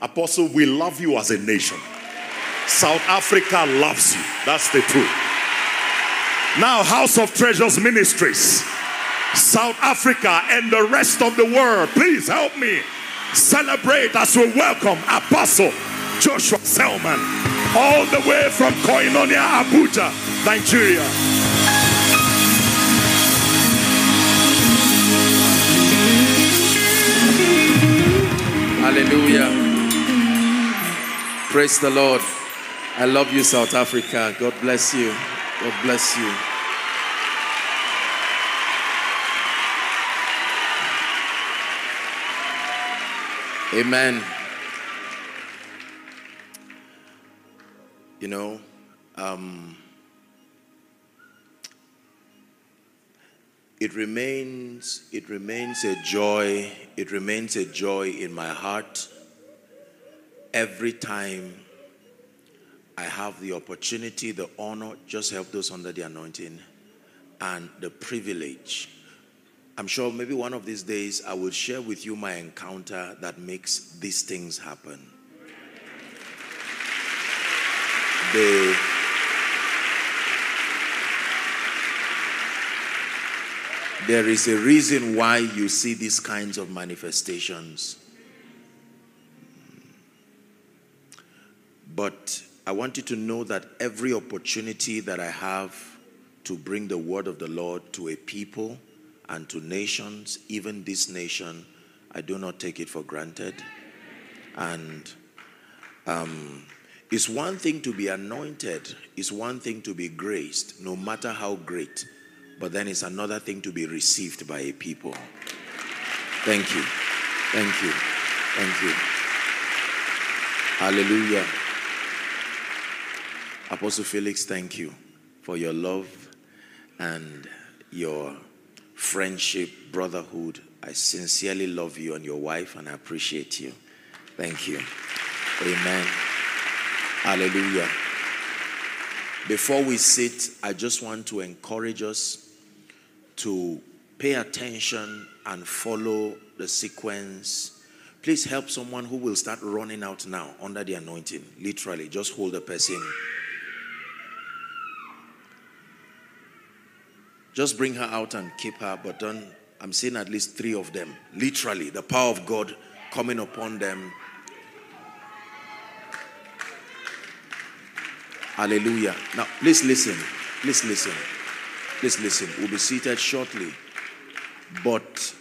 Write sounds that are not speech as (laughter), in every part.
Apostle, we love you as a nation. South Africa loves you. That's the truth. Now, House of Treasures Ministries, South Africa, and the rest of the world, please help me celebrate as we welcome Apostle Joshua Selman, all the way from Koinonia, Abuja, Nigeria. Hallelujah. Praise the Lord. I love you, South Africa. God bless you. God bless you. Amen. You know, um, it remains it remains a joy. It remains a joy in my heart every time I have the opportunity, the honor, just help those under the anointing, and the privilege. I'm sure maybe one of these days I will share with you my encounter that makes these things happen. The there is a reason why you see these kinds of manifestations. But I want you to know that every opportunity that I have to bring the word of the Lord to a people and to nations, even this nation, I do not take it for granted. And um, it's one thing to be anointed, it's one thing to be graced, no matter how great. But then it's another thing to be received by a people. Thank you. Thank you. Thank you. Hallelujah. Apostle Felix, thank you for your love and your friendship, brotherhood. I sincerely love you and your wife, and I appreciate you. Thank you. Amen. Hallelujah. Before we sit, I just want to encourage us to pay attention and follow the sequence. Please help someone who will start running out now under the anointing. Literally, just hold the person. Just bring her out and keep her, but don't. I'm seeing at least three of them. Literally, the power of God coming upon them. Hallelujah. Now, please listen. Please listen. Please listen. We'll be seated shortly. But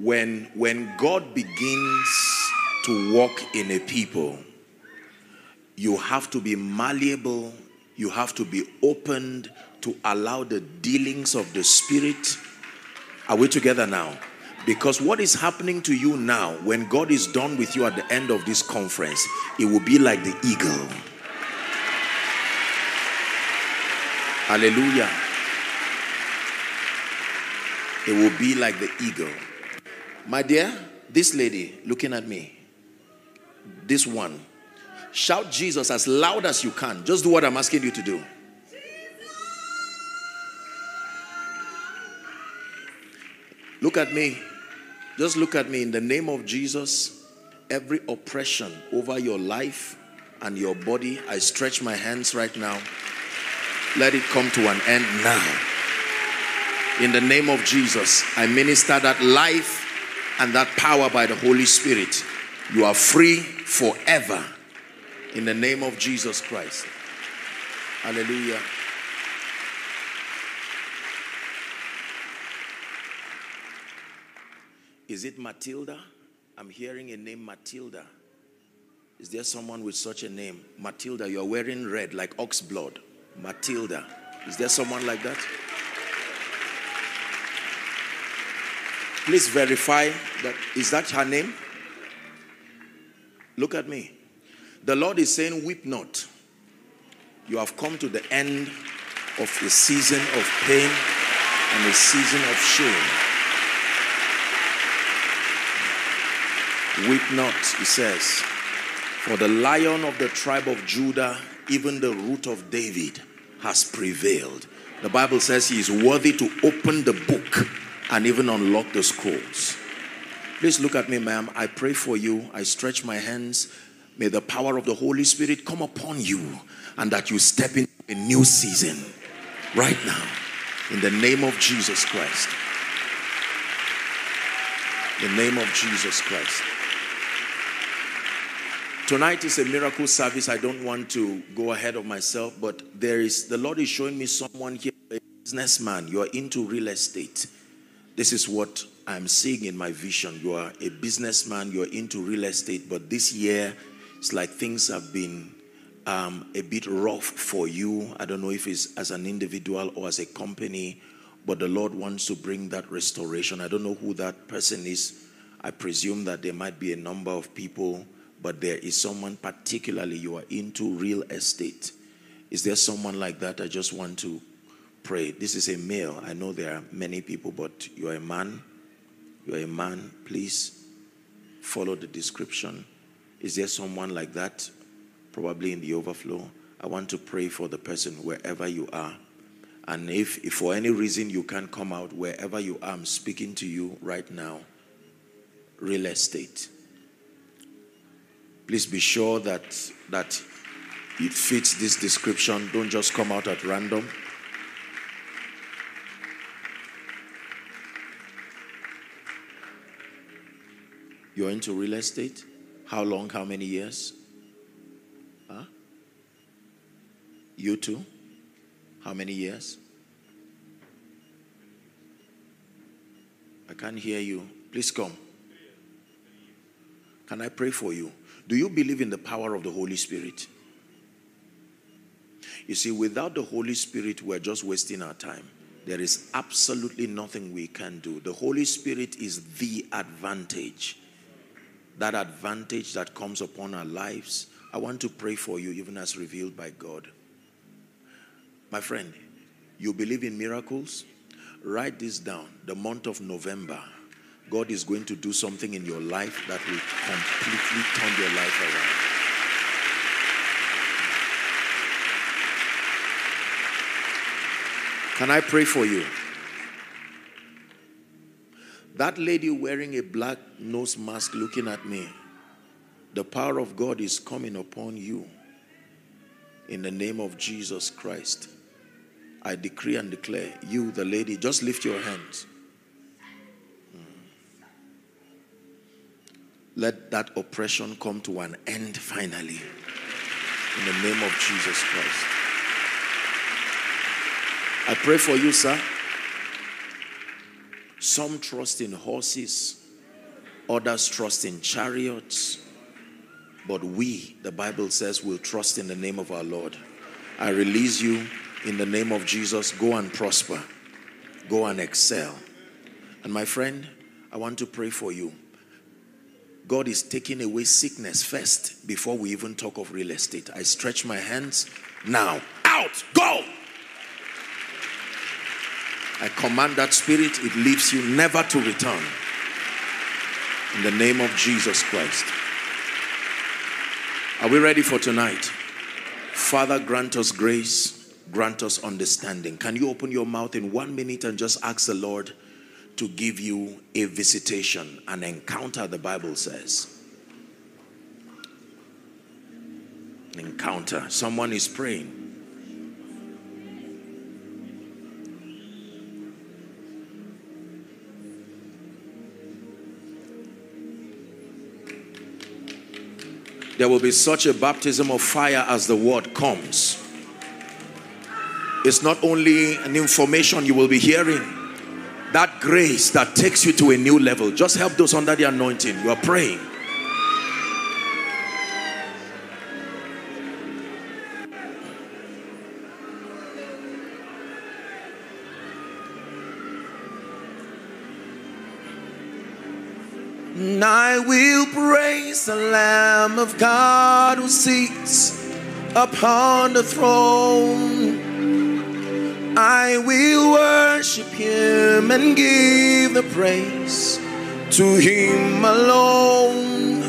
when when God begins to walk in a people, you have to be malleable, you have to be opened to allow the dealings of the spirit. Are we together now? Because what is happening to you now, when God is done with you at the end of this conference, it will be like the eagle. Hallelujah. It will be like the eagle. My dear, this lady looking at me, this one, shout Jesus as loud as you can. Just do what I'm asking you to do. Look at me. Just look at me in the name of Jesus. Every oppression over your life and your body, I stretch my hands right now. Let it come to an end now. In the name of Jesus, I minister that life and that power by the Holy Spirit. You are free forever. In the name of Jesus Christ. Hallelujah. Is it Matilda? I'm hearing a name Matilda. Is there someone with such a name? Matilda, you're wearing red like ox blood. Matilda. Is there someone like that? Please verify that. Is that her name? Look at me. The Lord is saying, Weep not. You have come to the end of a season of pain and a season of shame. Weep not, he says, for the lion of the tribe of Judah, even the root of David, has prevailed. The Bible says he is worthy to open the book and even unlock the scrolls. Please look at me, ma'am. I pray for you. I stretch my hands. May the power of the Holy Spirit come upon you and that you step into a new season right now in the name of Jesus Christ. The name of Jesus Christ. Tonight is a miracle service. I don't want to go ahead of myself, but there is the Lord is showing me someone here, a businessman. You are into real estate. This is what I'm seeing in my vision. You are a businessman, you're into real estate, but this year it's like things have been um, a bit rough for you. I don't know if it's as an individual or as a company, but the Lord wants to bring that restoration. I don't know who that person is. I presume that there might be a number of people but there is someone particularly you are into real estate. Is there someone like that? I just want to pray. This is a male. I know there are many people, but you are a man. You are a man. Please follow the description. Is there someone like that? Probably in the overflow. I want to pray for the person wherever you are. And if, if for any reason you can't come out, wherever you are, I'm speaking to you right now. Real estate Please be sure that that it fits this description. Don't just come out at random. You're into real estate? How long? How many years? Huh? You too? How many years? I can't hear you. Please come. Can I pray for you? Do you believe in the power of the Holy Spirit? You see, without the Holy Spirit, we're just wasting our time. There is absolutely nothing we can do. The Holy Spirit is the advantage. That advantage that comes upon our lives. I want to pray for you, even as revealed by God. My friend, you believe in miracles? Write this down. The month of November God is going to do something in your life that will completely turn your life around. Can I pray for you? That lady wearing a black nose mask looking at me, the power of God is coming upon you. In the name of Jesus Christ, I decree and declare, you, the lady, just lift your hands. Hmm. Let that oppression come to an end finally. In the name of Jesus Christ. I pray for you, sir. Some trust in horses, others trust in chariots. But we, the Bible says, will trust in the name of our Lord. I release you in the name of Jesus. Go and prosper, go and excel. And my friend, I want to pray for you. God is taking away sickness first before we even talk of real estate. I stretch my hands now. Out, go. I command that spirit, it leaves you never to return. In the name of Jesus Christ. Are we ready for tonight? Father, grant us grace, grant us understanding. Can you open your mouth in one minute and just ask the Lord? to give you a visitation, an encounter, the Bible says. encounter. Someone is praying. There will be such a baptism of fire as the word comes. It's not only an information you will be hearing that grace that takes you to a new level. Just help those under the anointing. You are praying. I will praise the Lamb of God who sits upon the throne. I will worship him and give the praise to him alone.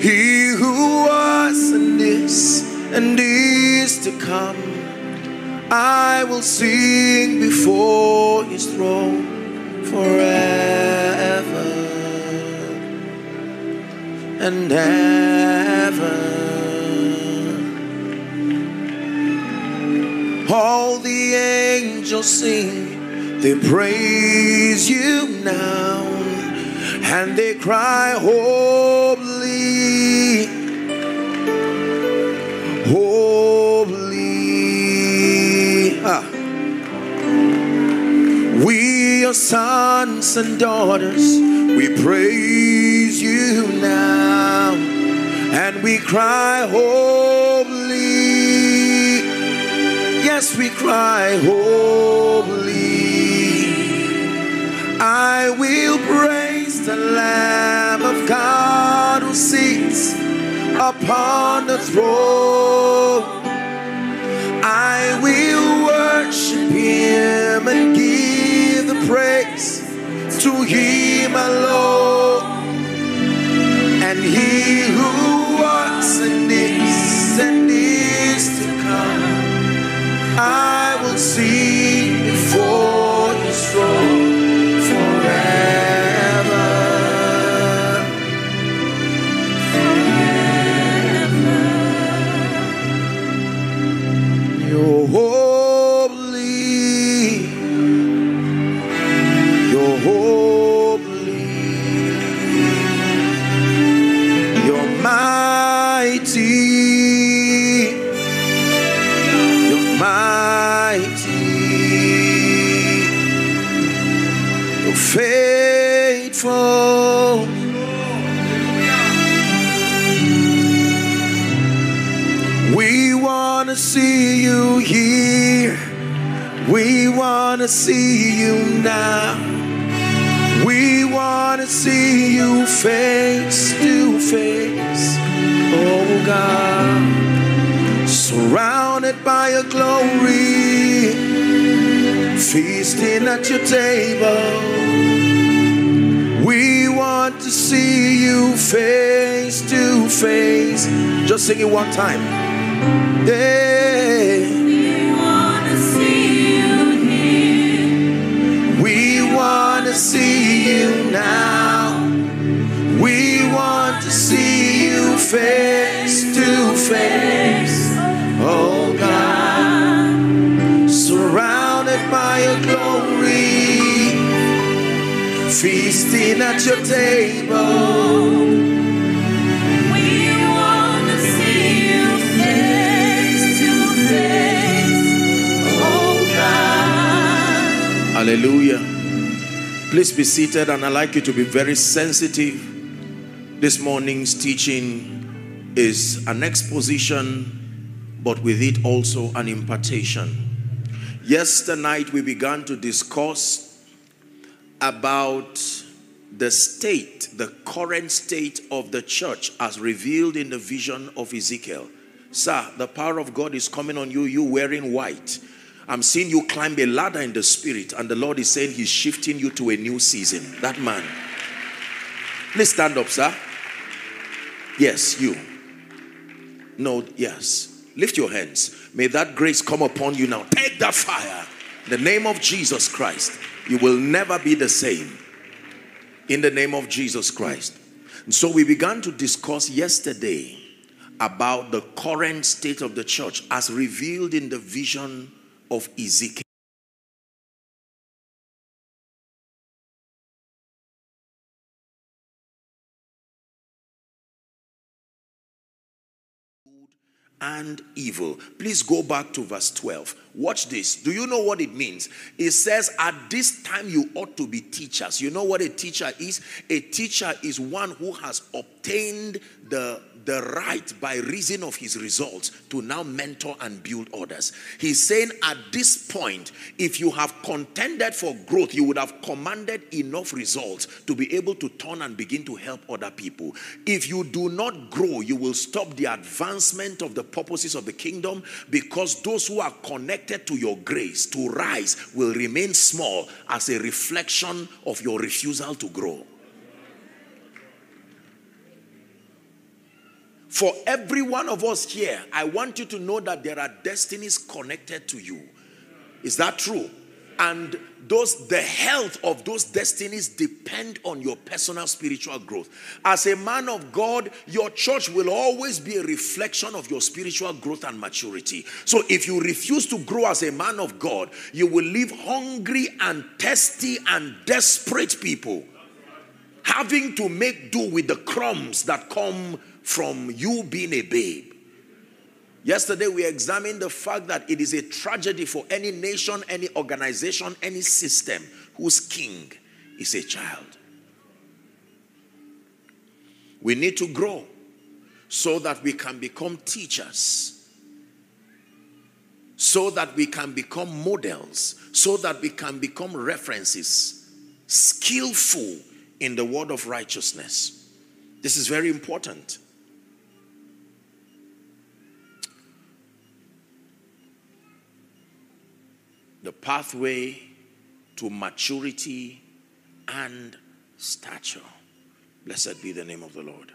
He who was and is and is to come, I will sing before his throne. forever and ever. All the angels sing, they praise you now, and they cry, Holy, Holy. Ah. We are sons and daughters, we praise we cry, Holy. Yes, we cry, Holy. I will praise the Lamb of God who sits upon the throne. I will worship him and give the praise to him alone. To see you now. We want to see you face to face. Oh God. Surrounded by your glory. Feasting at your table. We want to see you face to face. Just sing it one time. Yeah. Now. We want to see you face to face. Oh God, surrounded by your glory, feasting at your table. We wanna see you face to face. Oh, God. Hallelujah. Please be seated, and I'd like you to be very sensitive. This morning's teaching is an exposition, but with it also an impartation. Yesterday night, we began to discuss about the state, the current state of the church as revealed in the vision of Ezekiel. Sir, the power of God is coming on you, you wearing white. I'm seeing you climb a ladder in the spirit, and the Lord is saying He's shifting you to a new season. That man. Please stand up, sir. Yes, you. No, yes. Lift your hands. May that grace come upon you now. Take that fire. In the name of Jesus Christ, you will never be the same. In the name of Jesus Christ. And so we began to discuss yesterday about the current state of the church as revealed in the vision of Ezekiel. and evil. Please go back to verse 12. Watch this. Do you know what it means? It says, At this time you ought to be teachers. You know what a teacher is? A teacher is one who has obtained the the right by reason of his results to now mentor and build others. He's saying at this point, if you have contended for growth, you would have commanded enough results to be able to turn and begin to help other people. If you do not grow, you will stop the advancement of the purposes of the kingdom because those who are connected to your grace to rise will remain small as a reflection of your refusal to grow. For every one of us here, I want you to know that there are destinies connected to you. Is that true? And those the health of those destinies depend on your personal spiritual growth. As a man of God, your church will always be a reflection of your spiritual growth and maturity. So if you refuse to grow as a man of God, you will live hungry and thirsty and desperate people having to make do with the crumbs that come from you being a babe. Yesterday, we examined the fact that it is a tragedy for any nation, any organization, any system whose king is a child. We need to grow so that we can become teachers, so that we can become models, so that we can become references, skillful in the word of righteousness. This is very important. The pathway to maturity and stature. Blessed be the name of the Lord.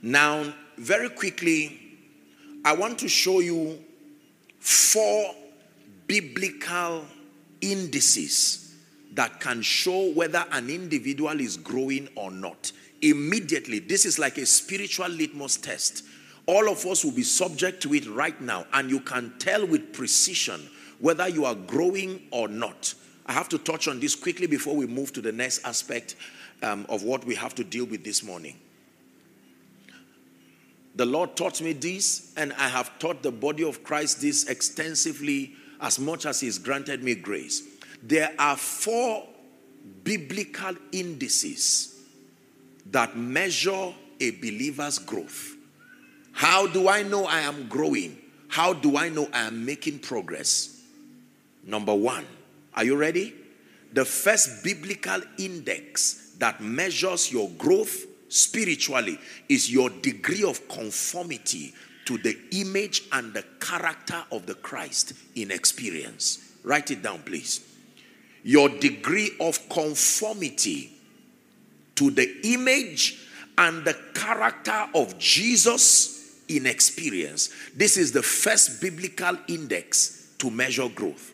Now, very quickly, I want to show you four biblical indices that can show whether an individual is growing or not. Immediately, this is like a spiritual litmus test. All of us will be subject to it right now, and you can tell with precision whether you are growing or not. I have to touch on this quickly before we move to the next aspect um, of what we have to deal with this morning. The Lord taught me this, and I have taught the body of Christ this extensively as much as He's granted me grace. There are four biblical indices that measure a believer's growth. How do I know I am growing? How do I know I am making progress? Number one, are you ready? The first biblical index that measures your growth spiritually is your degree of conformity to the image and the character of the Christ in experience. Write it down, please. Your degree of conformity to the image and the character of Jesus in experience. This is the first biblical index to measure growth.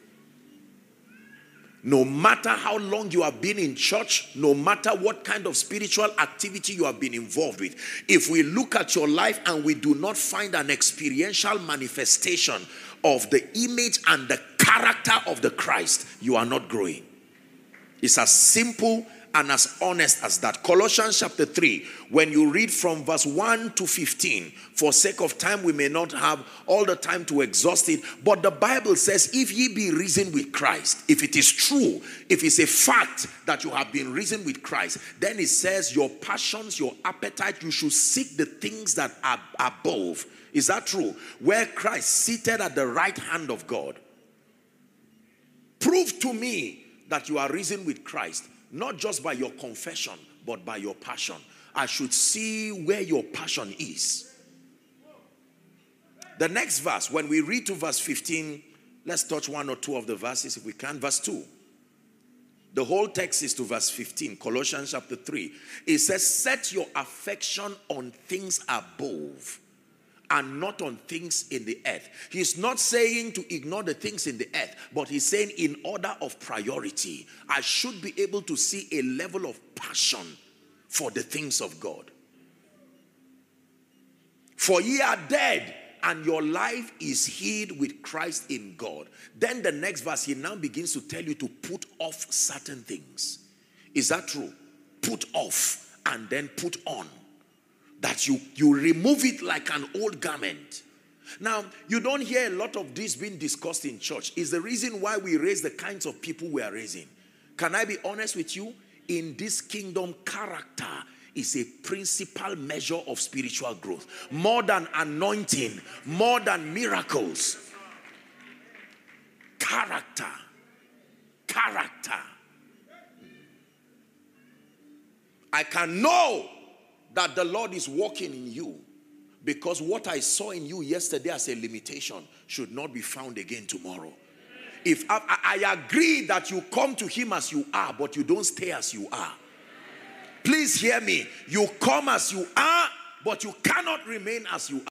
No matter how long you have been in church, no matter what kind of spiritual activity you have been involved with, if we look at your life and we do not find an experiential manifestation of the image and the character of the Christ, you are not growing. It's as simple and as honest as that. Colossians chapter 3, when you read from verse 1 to 15, for sake of time, we may not have all the time to exhaust it, but the Bible says, If ye be risen with Christ, if it is true, if it's a fact that you have been risen with Christ, then it says, Your passions, your appetite, you should seek the things that are above. Is that true? Where Christ seated at the right hand of God. Prove to me that you are risen with Christ not just by your confession, but by your passion. I should see where your passion is. The next verse, when we read to verse 15, let's touch one or two of the verses if we can. Verse 2. The whole text is to verse 15, Colossians chapter 3. It says, Set your affection on things above and not on things in the earth. He's not saying to ignore the things in the earth, but he's saying in order of priority, I should be able to see a level of passion for the things of God. For ye are dead, and your life is hid with Christ in God. Then the next verse, he now begins to tell you to put off certain things. Is that true? Put off and then put on that you, you remove it like an old garment. Now, you don't hear a lot of this being discussed in church. Is the reason why we raise the kinds of people we are raising. Can I be honest with you? In this kingdom, character is a principal measure of spiritual growth. More than anointing, more than miracles. Character. Character. I can know that the Lord is working in you because what I saw in you yesterday as a limitation should not be found again tomorrow. If I, I, agree that you come to Him as you are, but you don't stay as you are. Please hear me. You come as you are, but you cannot remain as you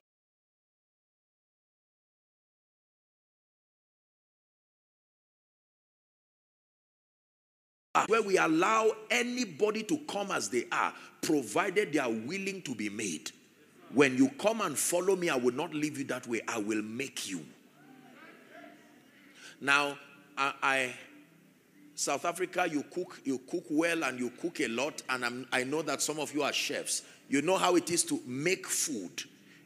Ah, where we allow anybody to come as they are, provided they are willing to be made. When you come and follow me, I will not leave you that way. I will make you. Now, I, I South Africa, you cook, you cook well and you cook a lot, and I'm, I know that some of you are chefs. You know how it is to make food.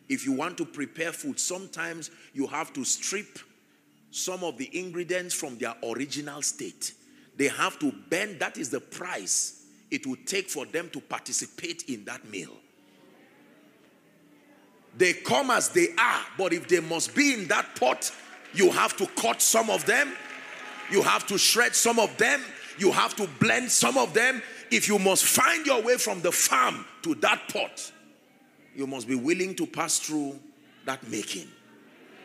If you want to prepare food, sometimes you have to strip some of the ingredients from their original state. They have to bend, that is the price it will take for them to participate in that meal. They come as they are, but if they must be in that pot, you have to cut some of them, you have to shred some of them, you have to blend some of them. If you must find your way from the farm to that pot, you must be willing to pass through that making.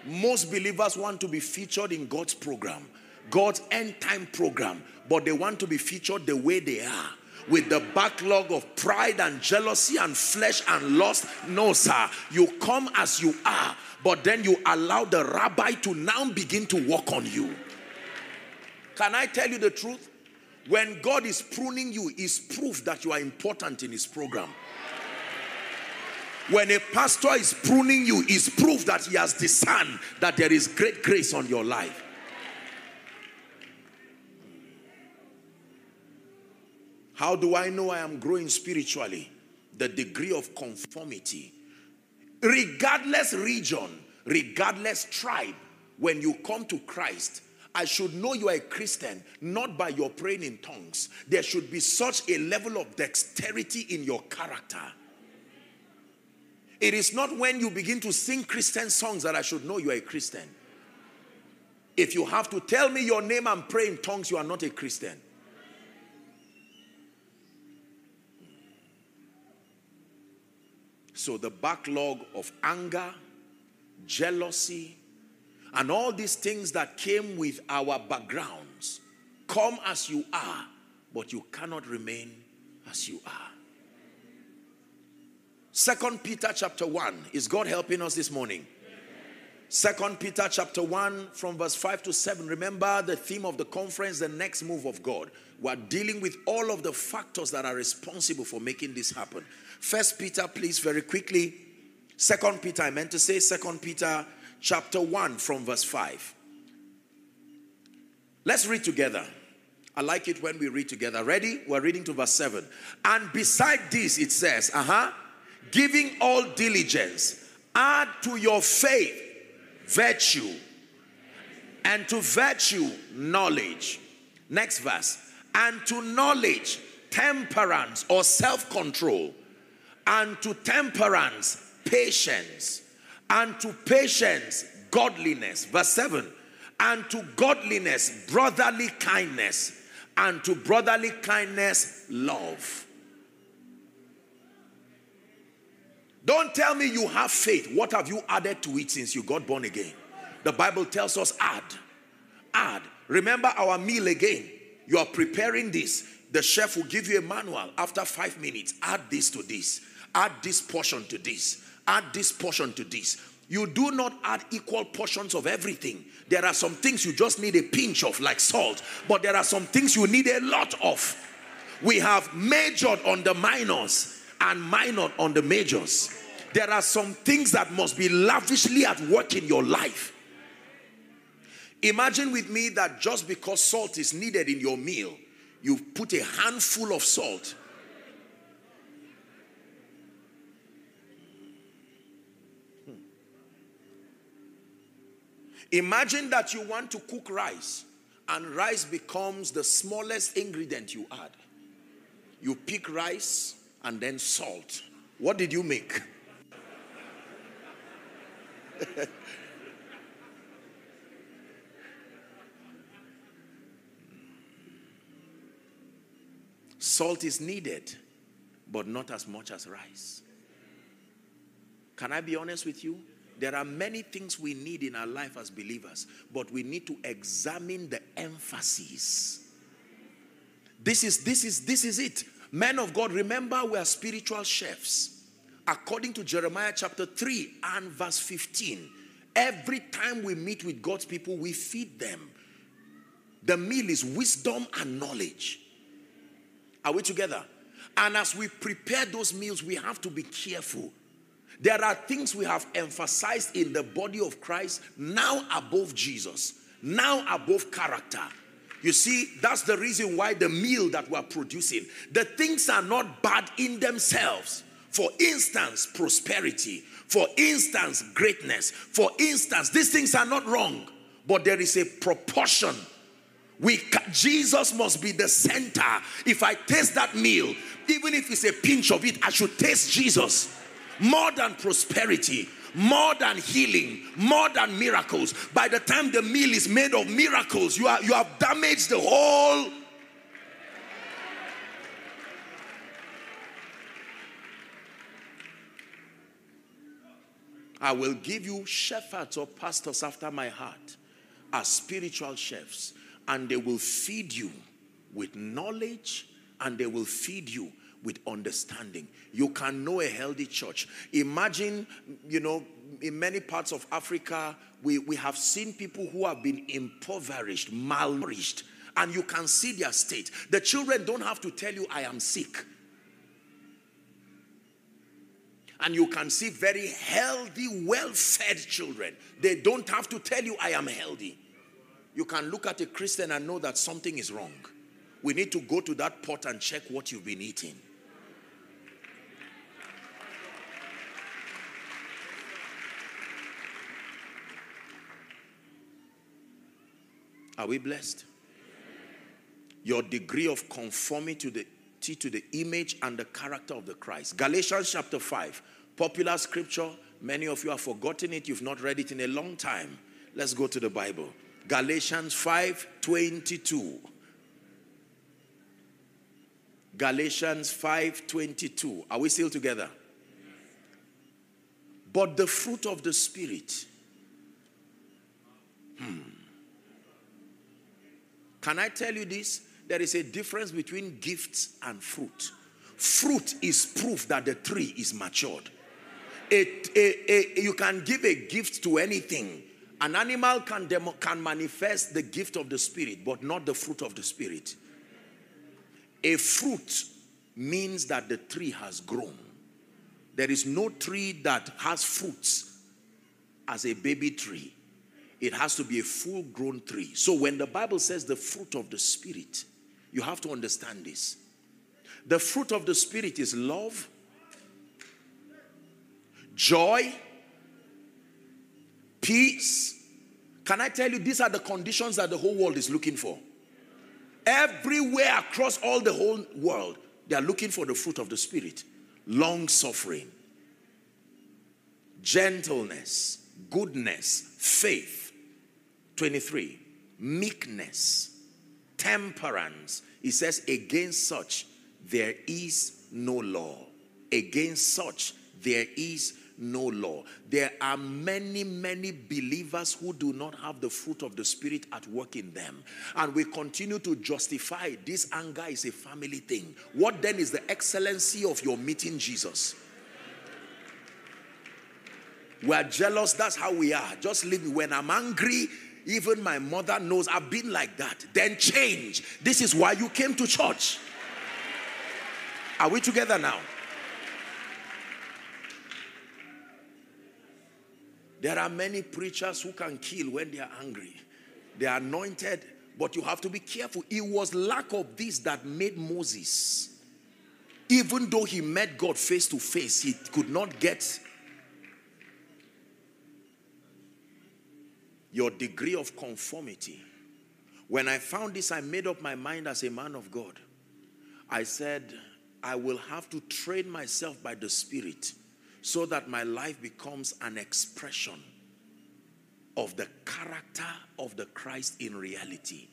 Most believers want to be featured in God's program, God's end time program, but they want to be featured the way they are. With the backlog of pride and jealousy and flesh and lust. No, sir. You come as you are, but then you allow the rabbi to now begin to work on you. Can I tell you the truth? When God is pruning you, is proof that you are important in his program. When a pastor is pruning you, is proof that he has discerned that there is great grace on your life. How do I know I am growing spiritually? The degree of conformity. Regardless region, regardless tribe, when you come to Christ, I should know you are a Christian not by your praying in tongues. There should be such a level of dexterity in your character. It is not when you begin to sing Christian songs that I should know you are a Christian. If you have to tell me your name and pray in tongues, you are not a Christian. So the backlog of anger, jealousy, and all these things that came with our backgrounds come as you are, but you cannot remain as you are. Second Peter chapter 1. Is God helping us this morning? Second Peter chapter 1 from verse 5 to 7. Remember the theme of the conference, the next move of God. We're dealing with all of the factors that are responsible for making this happen. First Peter, please, very quickly. Second Peter, I meant to say Second Peter chapter 1 from verse 5. Let's read together. I like it when we read together. Ready? We're reading to verse 7. And beside this, it says, uh huh, giving all diligence, add to your faith virtue, and to virtue, knowledge. Next verse. And to knowledge, temperance or self control, and to temperance, patience, and to patience, godliness. Verse 7. And to godliness, brotherly kindness, and to brotherly kindness, love. Don't tell me you have faith. What have you added to it since you got born again? The Bible tells us add. Add. Remember our meal again. You are preparing this. The chef will give you a manual after five minutes. Add this to this. Add this portion to this. Add this portion to this. You do not add equal portions of everything. There are some things you just need a pinch of, like salt, but there are some things you need a lot of. We have majored on the minors and minored on the majors. There are some things that must be lavishly at work in your life. Imagine with me that just because salt is needed in your meal, you put a handful of salt. Imagine that you want to cook rice and rice becomes the smallest ingredient you add. You pick rice and then salt. What did you make? (laughs) Salt is needed, but not as much as rice. Can I be honest with you? There are many things we need in our life as believers, but we need to examine the emphasis. This is this is this is it. Men of God, remember we are spiritual chefs. According to Jeremiah chapter 3 and verse 15, every time we meet with God's people, we feed them. The meal is wisdom and knowledge. Are we together? And as we prepare those meals, we have to be careful. There are things we have emphasized in the body of Christ now above Jesus, now above character. You see, that's the reason why the meal that we're producing, the things are not bad in themselves. For instance, prosperity. For instance, greatness. For instance, these things are not wrong, but there is a proportion. We Jesus must be the center. If I taste that meal, even if it's a pinch of it, I should taste Jesus more than prosperity, more than healing, more than miracles. By the time the meal is made of miracles, you, are, you have damaged the whole. I will give you shepherds or pastors after my heart as spiritual chefs, and they will feed you with knowledge and they will feed you with understanding. You can know a healthy church. Imagine, you know, in many parts of Africa, we, we have seen people who have been impoverished, malnourished, and you can see their state. The children don't have to tell you, I am sick. And you can see very healthy, well fed children. They don't have to tell you, I am healthy. You can look at a Christian and know that something is wrong. We need to go to that pot and check what you've been eating. Are we blessed? Your degree of conformity to the to the image and the character of the Christ. Galatians chapter 5, popular scripture. Many of you have forgotten it, you've not read it in a long time. Let's go to the Bible. Galatians 5 22. Galatians 5 22. Are we still together? But the fruit of the Spirit. Hmm. Can I tell you this? There is a difference between gifts and fruit. Fruit is proof that the tree is matured. A, a, a, you can give a gift to anything. An animal can, demo, can manifest the gift of the Spirit, but not the fruit of the Spirit. A fruit means that the tree has grown. There is no tree that has fruits as a baby tree it has to be a full grown tree. So when the Bible says the fruit of the Spirit, you have to understand this. The fruit of the Spirit is love, joy, peace. Can I tell you, these are the conditions that the whole world is looking for? Everywhere across all the whole world, they are looking for the fruit of the Spirit long suffering, gentleness, goodness, faith 23 meekness temperance. He says against such there is no law. Against such there is no law. There are many many believers who do not have the fruit of the spirit at work in them. And we continue to justify this anger is a family thing. What then is the excellency of your meeting jesus? We are jealous. That's how we are. Just leave me. When i'm angry even my mother knows I've been like that. Then change. This is why you came to church. Are we together now? There are many preachers who can kill when they are angry. They are anointed, but you have to be careful. It was lack of this that made Moses, even though he met God face to face, he could not get your degree of conformity. When I found this, I made up my mind as a man of God. I said, I will have to train myself by the Spirit so that my life becomes an expression of the character of the Christ in reality.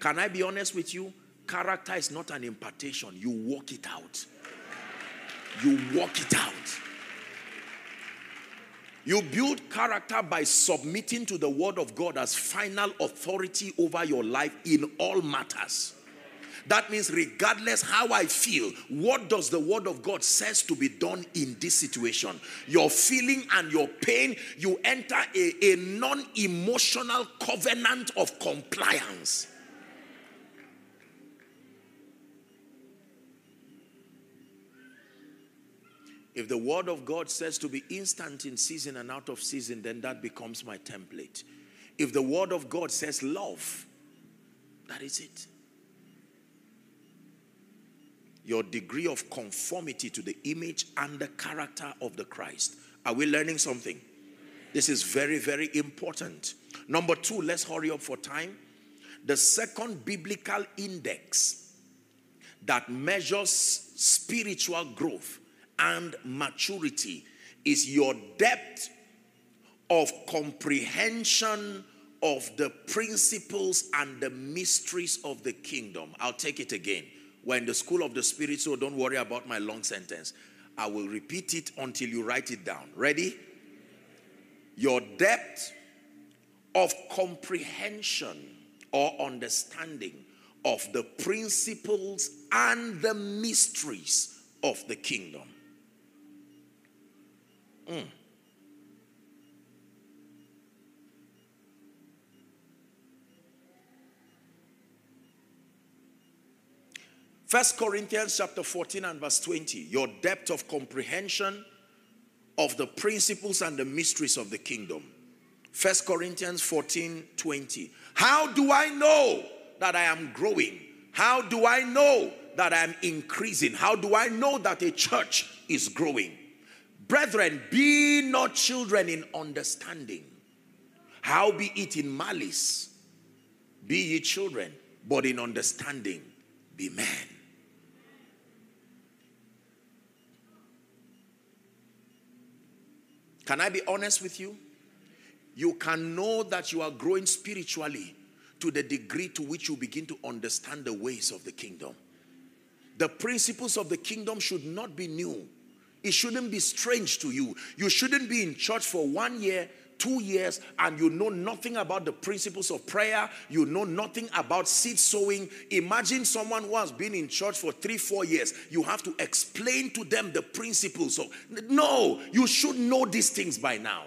Can I be honest with you? Character is not an impartation, you walk it out. You walk it out. You build character by submitting to the word of God as final authority over your life in all matters. That means regardless how I feel, what does the word of God says to be done in this situation? Your feeling and your pain, you enter a, a non-emotional covenant of compliance. If the word of God says to be instant in season and out of season, then that becomes my template. If the word of God says love, that is it. Your degree of conformity to the image and the character of the Christ. Are we learning something? This is very, very important. Number two, let's hurry up for time. The second biblical index that measures spiritual growth and maturity is your depth of comprehension of the principles and the mysteries of the kingdom. I'll take it again. We're in the school of the spirit, so don't worry about my long sentence. I will repeat it until you write it down. Ready? Your depth of comprehension or understanding of the principles and the mysteries of the kingdom. Mm. First Corinthians chapter 14 and verse 20. Your depth of comprehension of the principles and the mysteries of the kingdom. First Corinthians 14 20. How do I know that I am growing? How do I know that I am increasing? How do I know that a church is growing? Brethren, be not children in understanding. How be it in malice? Be ye children, but in understanding, be men. Can I be honest with you? You can know that you are growing spiritually to the degree to which you begin to understand the ways of the kingdom. The principles of the kingdom should not be new. It shouldn't be strange to you. You shouldn't be in church for one year, two years, and you know nothing about the principles of prayer. You know nothing about seed sowing. Imagine someone who has been in church for three, four years. You have to explain to them the principles. So, no, you should know these things by now.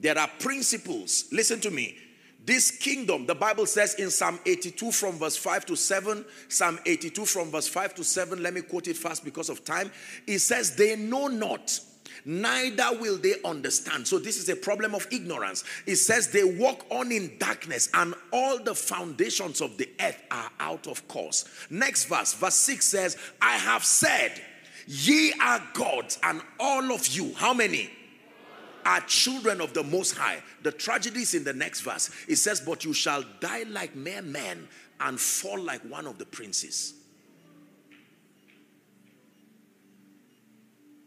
There are principles. Listen to me. This kingdom, the Bible says in Psalm 82 from verse 5 to 7, Psalm 82 from verse 5 to 7, let me quote it fast because of time. It says, They know not, neither will they understand. So, this is a problem of ignorance. It says, They walk on in darkness, and all the foundations of the earth are out of course. Next verse, verse 6 says, I have said, Ye are gods, and all of you, how many? Are children of the Most High. The tragedy is in the next verse. It says, But you shall die like mere men and fall like one of the princes.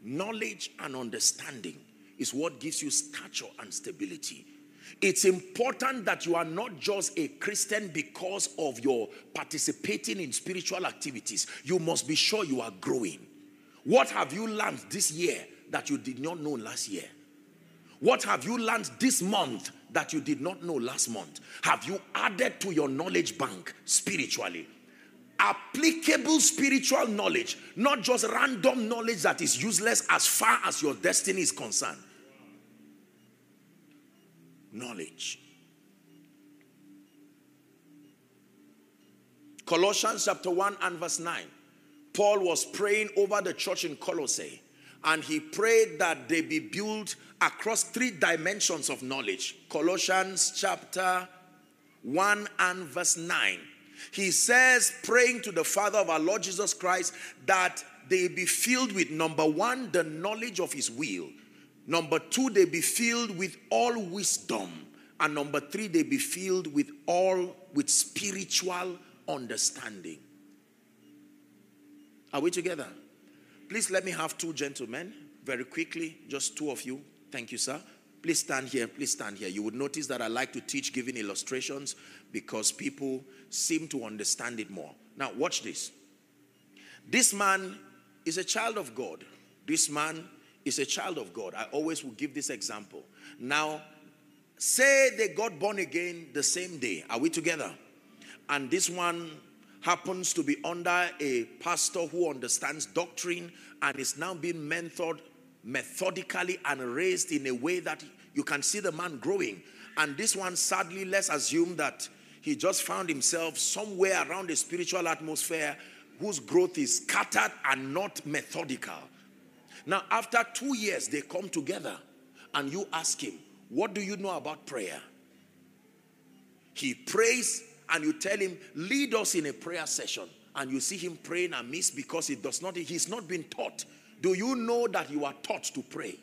Knowledge and understanding is what gives you stature and stability. It's important that you are not just a Christian because of your participating in spiritual activities. You must be sure you are growing. What have you learned this year that you did not know last year? What have you learned this month that you did not know last month? Have you added to your knowledge bank spiritually? Applicable spiritual knowledge, not just random knowledge that is useless as far as your destiny is concerned. Knowledge. Colossians chapter 1 and verse 9. Paul was praying over the church in Colossae and he prayed that they be built across three dimensions of knowledge. Colossians chapter 1 and verse 9. He says, praying to the Father of our Lord Jesus Christ, that they be filled with number one, the knowledge of his will. Number two, they be filled with all wisdom. And number three, they be filled with all with spiritual understanding. Are we together? Please let me have two gentlemen very quickly, just two of you. Thank you, sir. Please stand here. Please stand here. You would notice that I like to teach giving illustrations because people seem to understand it more. Now, watch this. This man is a child of God. This man is a child of God. I always will give this example. Now, say they got born again the same day. Are we together? And this one happens to be under a pastor who understands doctrine and is now being mentored methodically and raised in a way that you can see the man growing. And this one, sadly, let's assume that he just found himself somewhere around a spiritual atmosphere whose growth is scattered and not methodical. Now, after two years, they come together and you ask him, What do you know about prayer? He prays and you tell him, Lead us in a prayer session. And you see him praying amiss because he does not, he's not been taught. Do you know that you are taught to pray?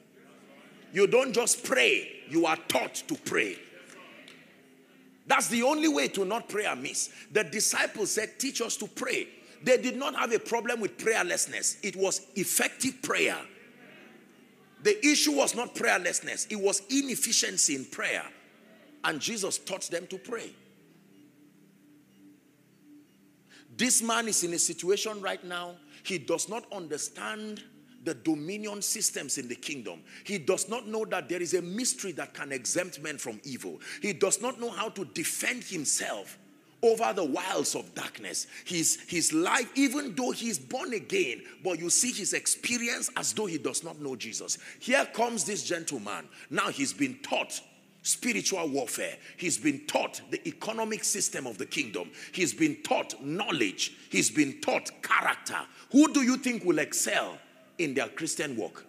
You don't just pray, you are taught to pray. That's the only way to not pray amiss. The disciples said, Teach us to pray. They did not have a problem with prayerlessness, it was effective prayer. The issue was not prayerlessness, it was inefficiency in prayer. And Jesus taught them to pray. This man is in a situation right now, he does not understand the dominion systems in the kingdom. He does not know that there is a mystery that can exempt men from evil. He does not know how to defend himself over the wiles of darkness. His, his life, even though he is born again, but you see his experience as though he does not know Jesus. Here comes this gentleman. Now he's been taught spiritual warfare. He's been taught the economic system of the kingdom. He's been taught knowledge. He's been taught character. Who do you think will excel in their Christian walk?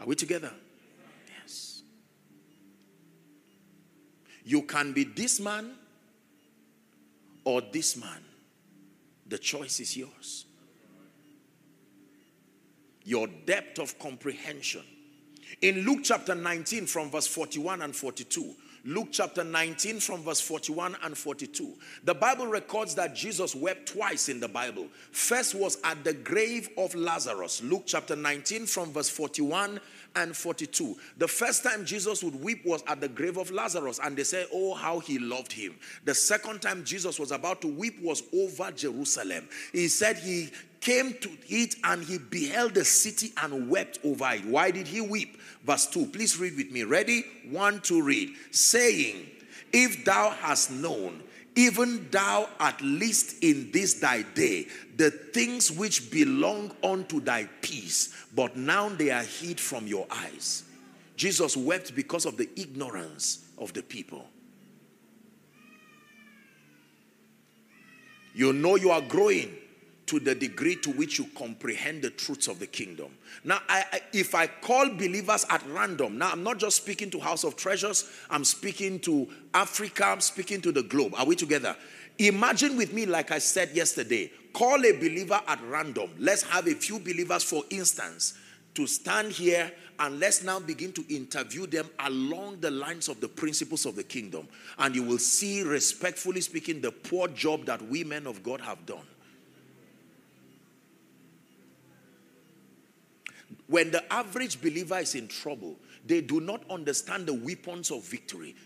Are we together? Yes. You can be this man or this man. The choice is yours. Your depth of comprehension. In Luke chapter 19, from verse 41 and 42, Luke chapter 19 from verse 41 and 42. The Bible records that Jesus wept twice in the Bible. First was at the grave of Lazarus. Luke chapter 19 from verse 41 and 42. The first time Jesus would weep was at the grave of Lazarus, and they say, Oh, how he loved him. The second time Jesus was about to weep was over Jerusalem. He said he came to it and he beheld the city and wept over it. Why did he weep? Verse 2. Please read with me. Ready? One, two, read. Saying, If thou hast known, even thou at least in this thy day, the things which belong unto thy peace, but now they are hid from your eyes. Jesus wept because of the ignorance of the people. You know you are growing to the degree to which you comprehend the truths of the kingdom. Now, I, I, if I call believers at random, now I'm not just speaking to House of Treasures, I'm speaking to Africa, I'm speaking to the globe. Are we together? Imagine with me, like I said yesterday, call a believer at random. Let's have a few believers, for instance, to stand here and let's now begin to interview them along the lines of the principles of the kingdom. And you will see, respectfully speaking, the poor job that we men of God have done. When the average believer is in trouble, they do not understand the weapons of victory.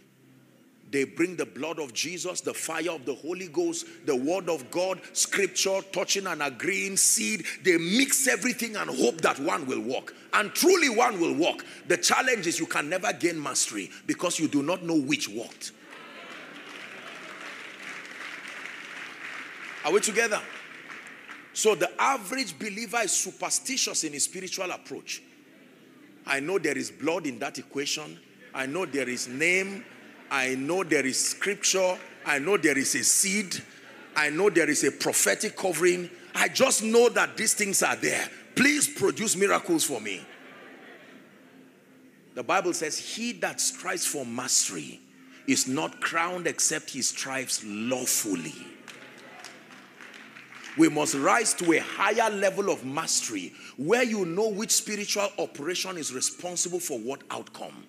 They bring the blood of Jesus, the fire of the Holy Ghost, the word of God, scripture, touching and agreeing, seed. They mix everything and hope that one will walk. And truly, one will walk. The challenge is you can never gain mastery because you do not know which walked. Are we together? So the average believer is superstitious in his spiritual approach. I know there is blood in that equation. I know there is name. I know there is scripture. I know there is a seed. I know there is a prophetic covering. I just know that these things are there. Please produce miracles for me. The Bible says, He that strives for mastery is not crowned except he strives lawfully. We must rise to a higher level of mastery where you know which spiritual operation is responsible for what outcome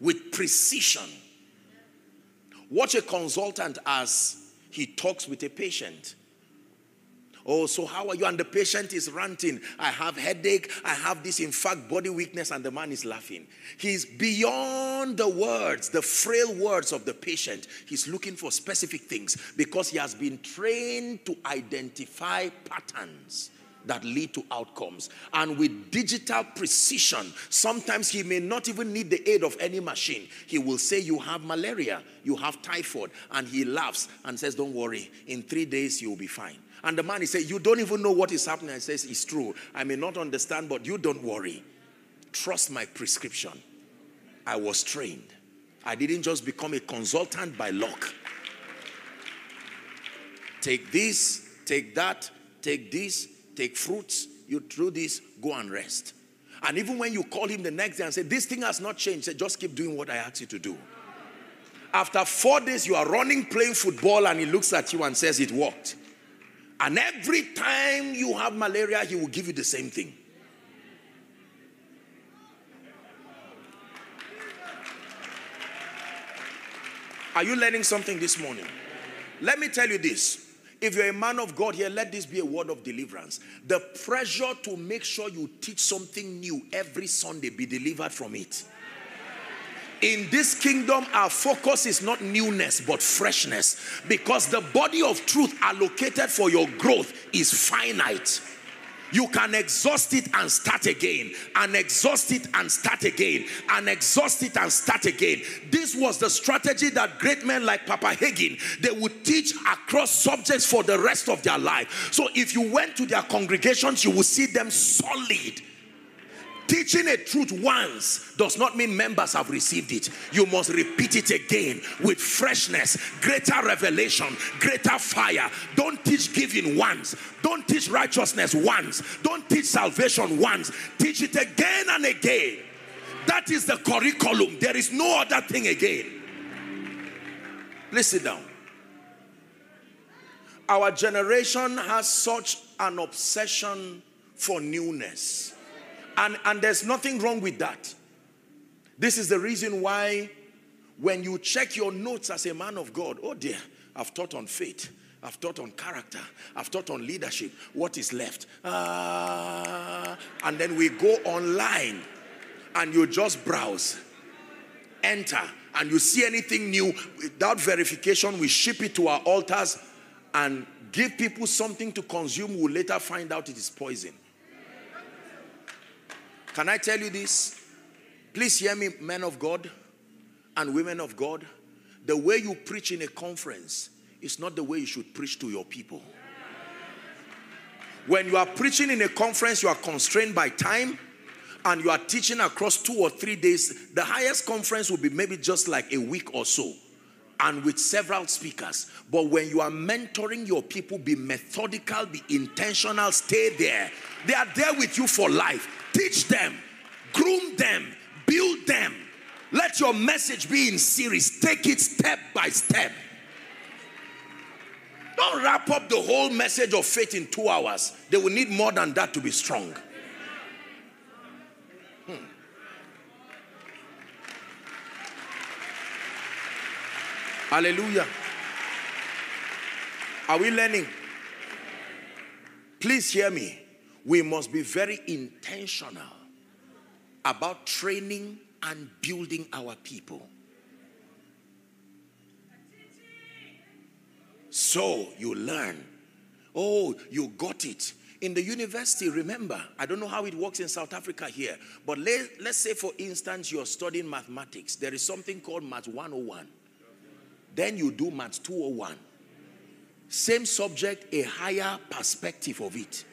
with precision. Watch a consultant as he talks with a patient. Oh, so how are you? And the patient is ranting. I have headache. I have this, in fact, body weakness, and the man is laughing. He's beyond the words, the frail words of the patient. He's looking for specific things because he has been trained to identify patterns that lead to outcomes. And with digital precision, sometimes he may not even need the aid of any machine. He will say, You have malaria, you have typhoid, and he laughs and says, Don't worry, in three days you'll be fine. And the man, he said, You don't even know what is happening. I says, It's true. I may not understand, but you don't worry. Trust my prescription. I was trained. I didn't just become a consultant by luck. Take this, take that, take this, take fruits. You do this, go and rest. And even when you call him the next day and say, This thing has not changed, say, just keep doing what I asked you to do. After four days, you are running, playing football, and he looks at you and says, It worked. And every time you have malaria, he will give you the same thing. Are you learning something this morning? Let me tell you this. If you're a man of God here, let this be a word of deliverance. The pressure to make sure you teach something new every Sunday, be delivered from it. In this kingdom, our focus is not newness but freshness because the body of truth allocated for your growth is finite. You can exhaust it and start again, and exhaust it and start again, and exhaust it and start again. This was the strategy that great men like Papa Hagin they would teach across subjects for the rest of their life. So if you went to their congregations, you would see them solid. Teaching a truth once does not mean members have received it. You must repeat it again with freshness, greater revelation, greater fire. Don't teach giving once. Don't teach righteousness once. Don't teach salvation once. Teach it again and again. That is the curriculum. There is no other thing again. Listen down. Our generation has such an obsession for newness. And, and there's nothing wrong with that. This is the reason why when you check your notes as a man of God, oh dear, I've taught on faith. I've taught on character. I've taught on leadership. What is left? Ah, and then we go online and you just browse, enter, and you see anything new without verification, we ship it to our altars and give people something to consume. We'll later find out it is poison. Can I tell you this? Please hear me, men of God and women of God. The way you preach in a conference is not the way you should preach to your people. When you are preaching in a conference, you are constrained by time and you are teaching across two or three days. The highest conference will be maybe just like a week or so and with several speakers. But when you are mentoring your people, be methodical, be intentional, stay there. They are there with you for life. Teach them, groom them, build them. Let your message be in series. Take it step by step. Don't wrap up the whole message of faith in two hours. They will need more than that to be strong. Hmm. Hallelujah. Are we learning? Please hear me. We must be very intentional about training and building our people. So you learn. Oh, you got it. In the university, remember, I don't know how it works in South Africa here, but let, let's say, for instance, you're studying mathematics. There is something called Math 101. Then you do Math 201. Same subject, a higher perspective of it.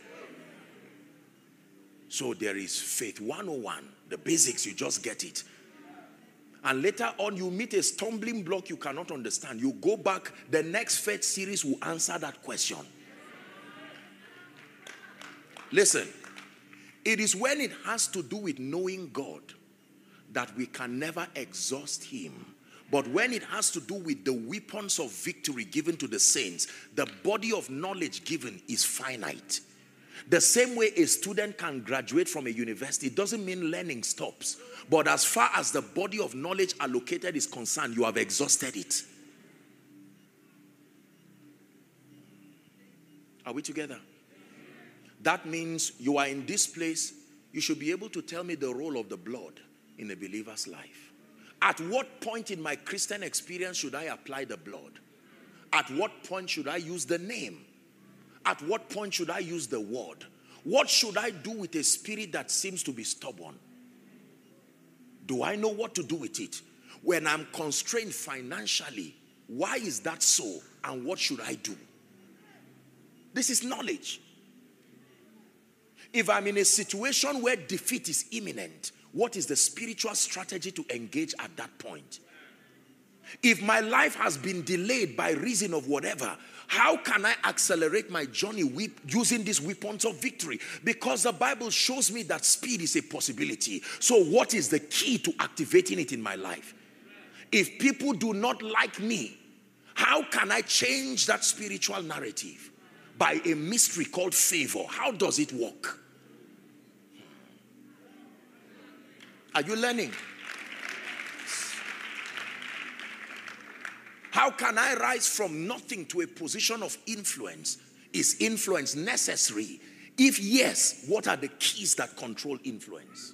So there is faith 101, the basics, you just get it. And later on, you meet a stumbling block you cannot understand. You go back, the next faith series will answer that question. Listen, it is when it has to do with knowing God that we can never exhaust Him. But when it has to do with the weapons of victory given to the saints, the body of knowledge given is finite. The same way a student can graduate from a university doesn't mean learning stops. But as far as the body of knowledge allocated is concerned, you have exhausted it. Are we together? That means you are in this place, you should be able to tell me the role of the blood in a believer's life. At what point in my Christian experience should I apply the blood? At what point should I use the name? At what point should I use the word? What should I do with a spirit that seems to be stubborn? Do I know what to do with it? When I'm constrained financially, why is that so? And what should I do? This is knowledge. If I'm in a situation where defeat is imminent, what is the spiritual strategy to engage at that point? If my life has been delayed by reason of whatever, how can I accelerate my journey with using these weapons of victory? Because the Bible shows me that speed is a possibility. So, what is the key to activating it in my life? If people do not like me, how can I change that spiritual narrative? By a mystery called favor. How does it work? Are you learning? How can I rise from nothing to a position of influence? Is influence necessary? If yes, what are the keys that control influence?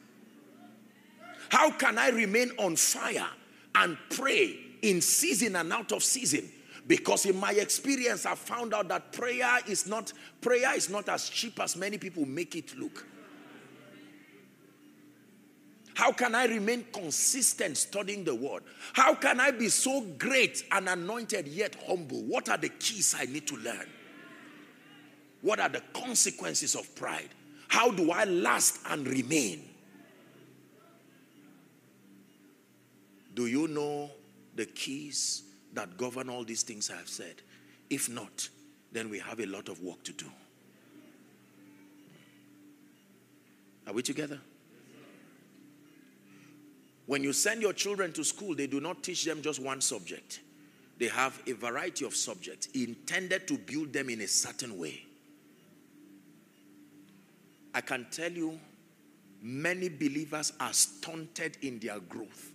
How can I remain on fire and pray in season and out of season? Because in my experience, I found out that prayer is not prayer is not as cheap as many people make it look. How can I remain consistent studying the word? How can I be so great and anointed yet humble? What are the keys I need to learn? What are the consequences of pride? How do I last and remain? Do you know the keys that govern all these things I have said? If not, then we have a lot of work to do. Are we together? When you send your children to school, they do not teach them just one subject. They have a variety of subjects intended to build them in a certain way. I can tell you, many believers are stunted in their growth.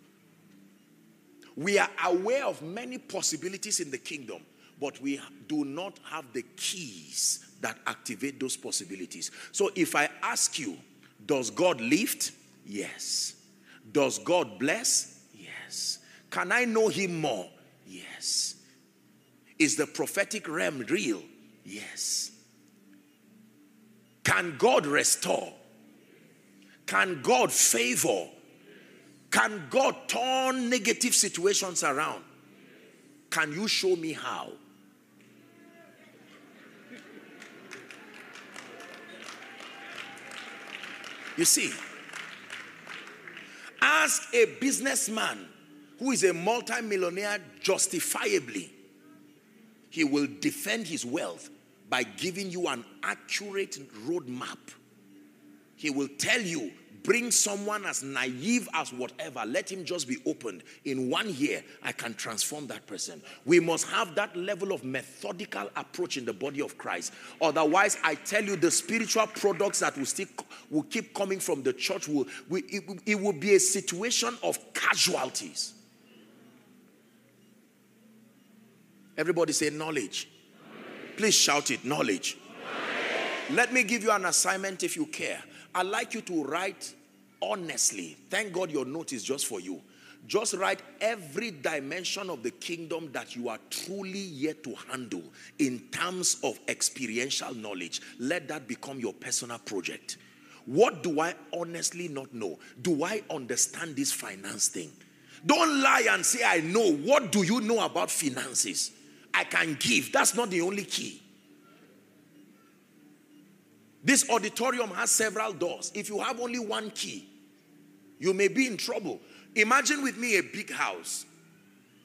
We are aware of many possibilities in the kingdom, but we do not have the keys that activate those possibilities. So if I ask you, does God lift? Yes. Does God bless? Yes. Can I know Him more? Yes. Is the prophetic realm real? Yes. Can God restore? Can God favor? Can God turn negative situations around? Can you show me how? You see, ask a businessman who is a multimillionaire justifiably, he will defend his wealth by giving you an accurate roadmap. He will tell you, bring someone as naive as whatever, let him just be opened. In one year, I can transform that person. We must have that level of methodical approach in the body of Christ. Otherwise, I tell you, the spiritual products that will still will keep coming from the church will, will it, it will be a situation of casualties. Everybody say knowledge. Please shout it knowledge. Let me give you an assignment if you care. I'd like you to write honestly. Thank God your note is just for you. Just write every dimension of the kingdom that you are truly yet to handle in terms of experiential knowledge. Let that become your personal project. What do I honestly not know? Do I understand this finance thing? Don't lie and say, I know. What do you know about finances? I can give. That's not the only key. This auditorium has several doors. If you have only one key, you may be in trouble. Imagine with me a big house.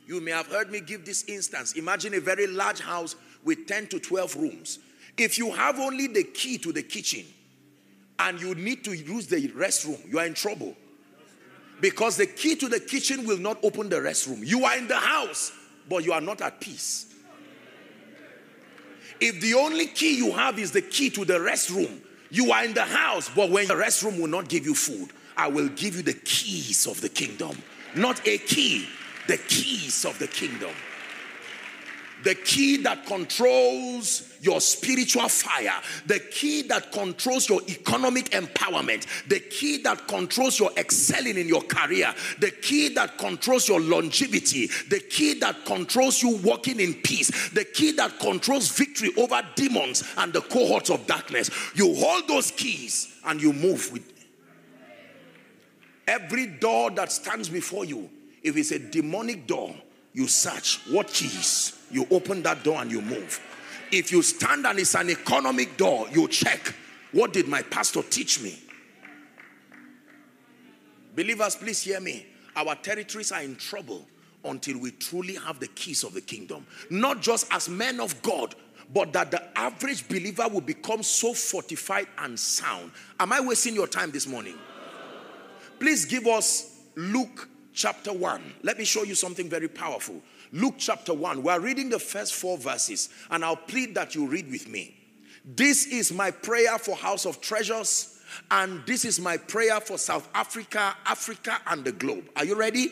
You may have heard me give this instance. Imagine a very large house with 10 to 12 rooms. If you have only the key to the kitchen and you need to use the restroom, you are in trouble. Because the key to the kitchen will not open the restroom. You are in the house, but you are not at peace. If the only key you have is the key to the restroom, you are in the house, but when the restroom will not give you food, I will give you the keys of the kingdom. Not a key, the keys of the kingdom. The key that controls your spiritual fire, the key that controls your economic empowerment, the key that controls your excelling in your career, the key that controls your longevity, the key that controls you walking in peace, the key that controls victory over demons and the cohorts of darkness. You hold those keys and you move with every door that stands before you. If it's a demonic door, you search what keys you open that door and you move if you stand and it's an economic door you check what did my pastor teach me believers please hear me our territories are in trouble until we truly have the keys of the kingdom. Not just as men of God, but that the average believer will become so fortified and sound. Am I wasting your time this morning? Please give us Luke chapter 1. Let me show you something very powerful. Luke chapter 1. We are reading the first four verses, and I'll plead that you read with me. This is my prayer for House of Treasures, and this is my prayer for South Africa, Africa, and the globe. Are you ready?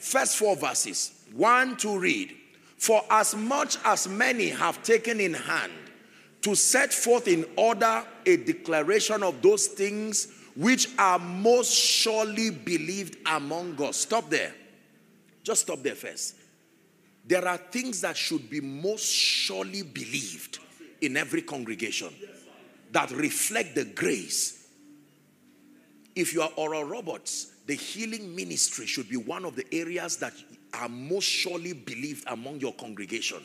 First four verses. One to read. For as much as many have taken in hand to set forth in order a declaration of those things which are most surely believed among us. Stop there. Just stop there first. There are things that should be most surely believed in every congregation that reflect the grace. If you are Oral Roberts, the healing ministry should be one of the areas that are most surely believed among your congregation.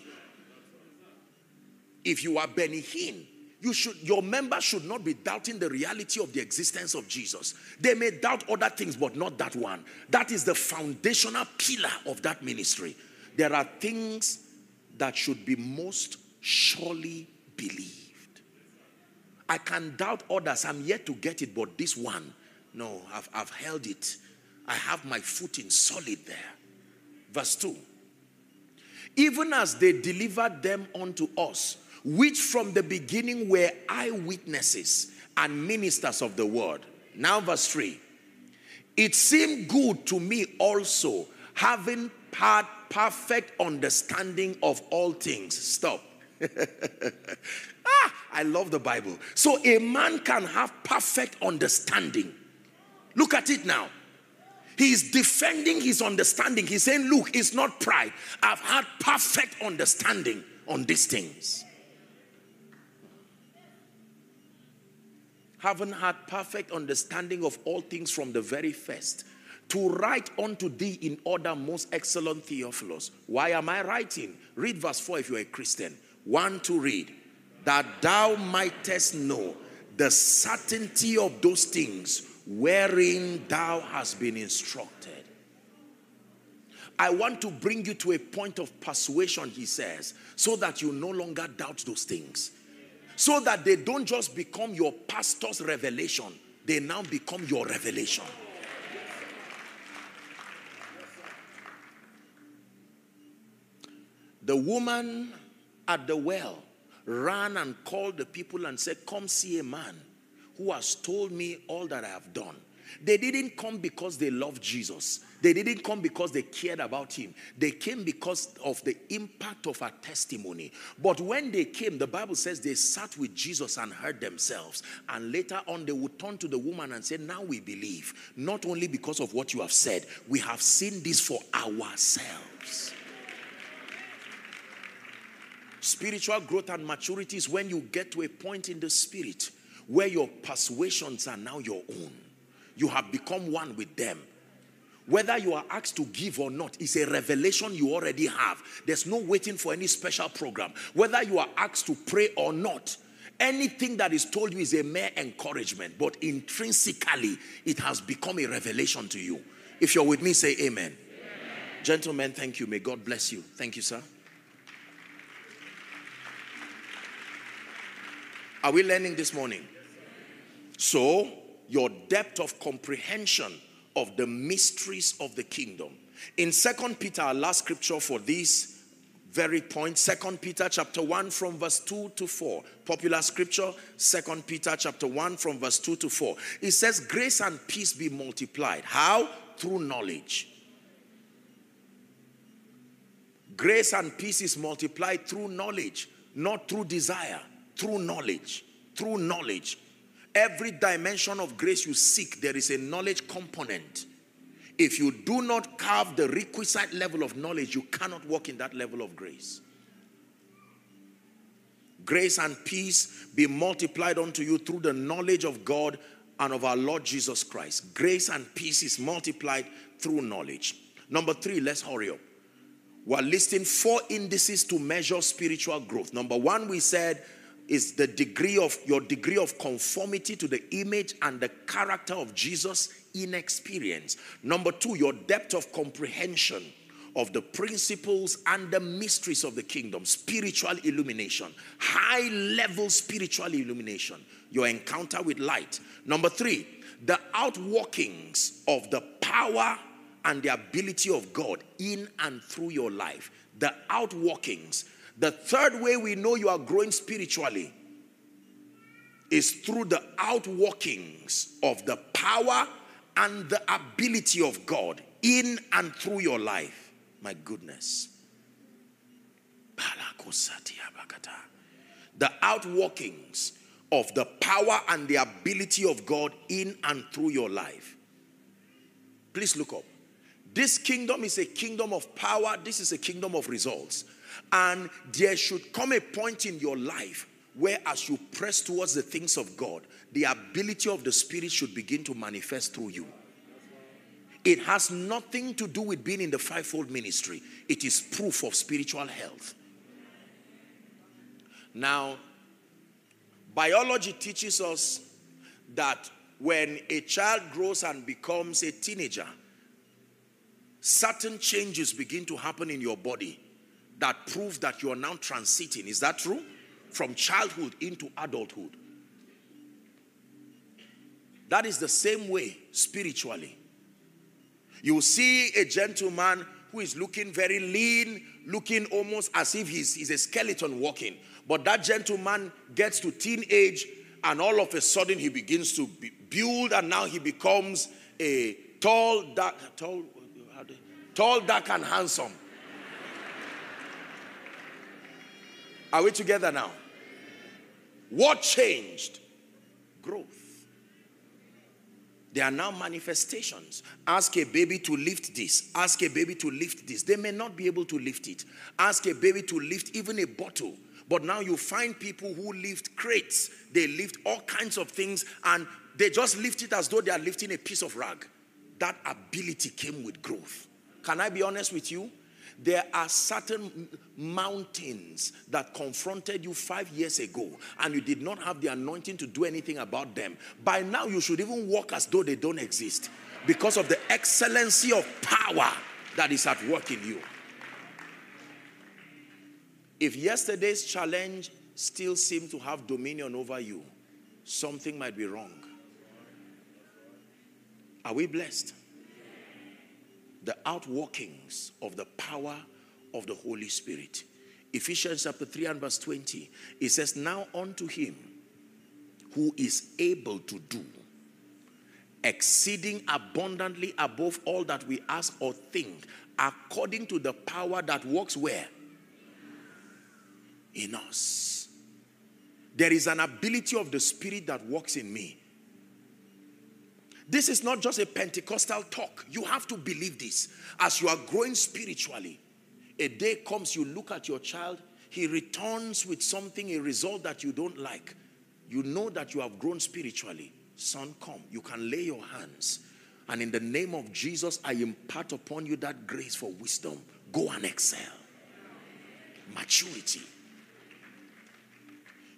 If you are Benny Hinn, you should your members should not be doubting the reality of the existence of Jesus. They may doubt other things, but not that one. That is the foundational pillar of that ministry. There are things that should be most surely believed. I can doubt others. I'm yet to get it, but this one, no, I've, I've held it. I have my footing solid there. Verse 2 Even as they delivered them unto us, which from the beginning were eyewitnesses and ministers of the word. Now, verse 3 It seemed good to me also, having had perfect understanding of all things. Stop. (laughs) ah, I love the Bible. So a man can have perfect understanding. Look at it now. He is defending his understanding. He's saying, Look, it's not pride. I've had perfect understanding on these things. Having had perfect understanding of all things from the very first, to write unto thee in order, most excellent Theophilus. Why am I writing? Read verse 4 if you're a Christian. One to read, that thou mightest know the certainty of those things wherein thou hast been instructed. I want to bring you to a point of persuasion, he says, so that you no longer doubt those things. So that they don't just become your pastor's revelation, they now become your revelation. The woman at the well ran and called the people and said, Come see a man who has told me all that I have done. They didn't come because they loved Jesus. They didn't come because they cared about him. They came because of the impact of her testimony. But when they came, the Bible says they sat with Jesus and heard themselves. And later on, they would turn to the woman and say, Now we believe, not only because of what you have said, we have seen this for ourselves. Spiritual growth and maturity is when you get to a point in the spirit where your persuasions are now your own. You have become one with them. Whether you are asked to give or not is a revelation you already have. There's no waiting for any special program. Whether you are asked to pray or not, anything that is told you is a mere encouragement, but intrinsically it has become a revelation to you. If you're with me, say amen. amen. Gentlemen, thank you. May God bless you. Thank you, sir. Are we learning this morning? So, your depth of comprehension of the mysteries of the kingdom. In Second Peter, our last scripture for this very point, Second Peter chapter 1 from verse 2 to 4. Popular scripture, Second Peter chapter 1 from verse 2 to 4. It says, Grace and peace be multiplied. How? Through knowledge. Grace and peace is multiplied through knowledge, not through desire, through knowledge. Through knowledge. Every dimension of grace you seek, there is a knowledge component. If you do not carve the requisite level of knowledge, you cannot walk in that level of grace. Grace and peace be multiplied unto you through the knowledge of God and of our Lord Jesus Christ. Grace and peace is multiplied through knowledge. Number three, let's hurry up. We're listing four indices to measure spiritual growth. Number one, we said is the degree of your degree of conformity to the image and the character of Jesus in experience. Number two, your depth of comprehension of the principles and the mysteries of the kingdom, spiritual illumination, high level spiritual illumination, your encounter with light. Number three, the outworkings of the power and the ability of God in and through your life. The outworkings. The third way we know you are growing spiritually is through the outworkings of the power and the ability of God in and through your life. My goodness. The outworkings of the power and the ability of God in and through your life. Please look up. This kingdom is a kingdom of power, this is a kingdom of results. And there should come a point in your life where, as you press towards the things of God, the ability of the Spirit should begin to manifest through you. It has nothing to do with being in the fivefold ministry, it is proof of spiritual health. Now, biology teaches us that when a child grows and becomes a teenager, certain changes begin to happen in your body that prove that you are now transiting. Is that true? From childhood into adulthood. That is the same way spiritually. You see a gentleman who is looking very lean, looking almost as if he's, he's a skeleton walking. But that gentleman gets to teenage and all of a sudden he begins to build and now he becomes a tall, dark, tall, tall, dark and handsome. Are we together now? What changed? Growth. There are now manifestations. Ask a baby to lift this. Ask a baby to lift this. They may not be able to lift it. Ask a baby to lift even a bottle. But now you find people who lift crates. They lift all kinds of things and they just lift it as though they are lifting a piece of rag. That ability came with growth. Can I be honest with you? There are certain mountains that confronted you five years ago, and you did not have the anointing to do anything about them. By now, you should even walk as though they don't exist because of the excellency of power that is at work in you. If yesterday's challenge still seems to have dominion over you, something might be wrong. Are we blessed? The outworkings of the power of the Holy Spirit. Ephesians chapter 3 and verse 20, it says, Now unto him who is able to do exceeding abundantly above all that we ask or think, according to the power that works where? In us. There is an ability of the Spirit that works in me. This is not just a Pentecostal talk. You have to believe this. As you are growing spiritually, a day comes, you look at your child, he returns with something, a result that you don't like. You know that you have grown spiritually. Son, come. You can lay your hands. And in the name of Jesus, I impart upon you that grace for wisdom. Go and excel. Maturity.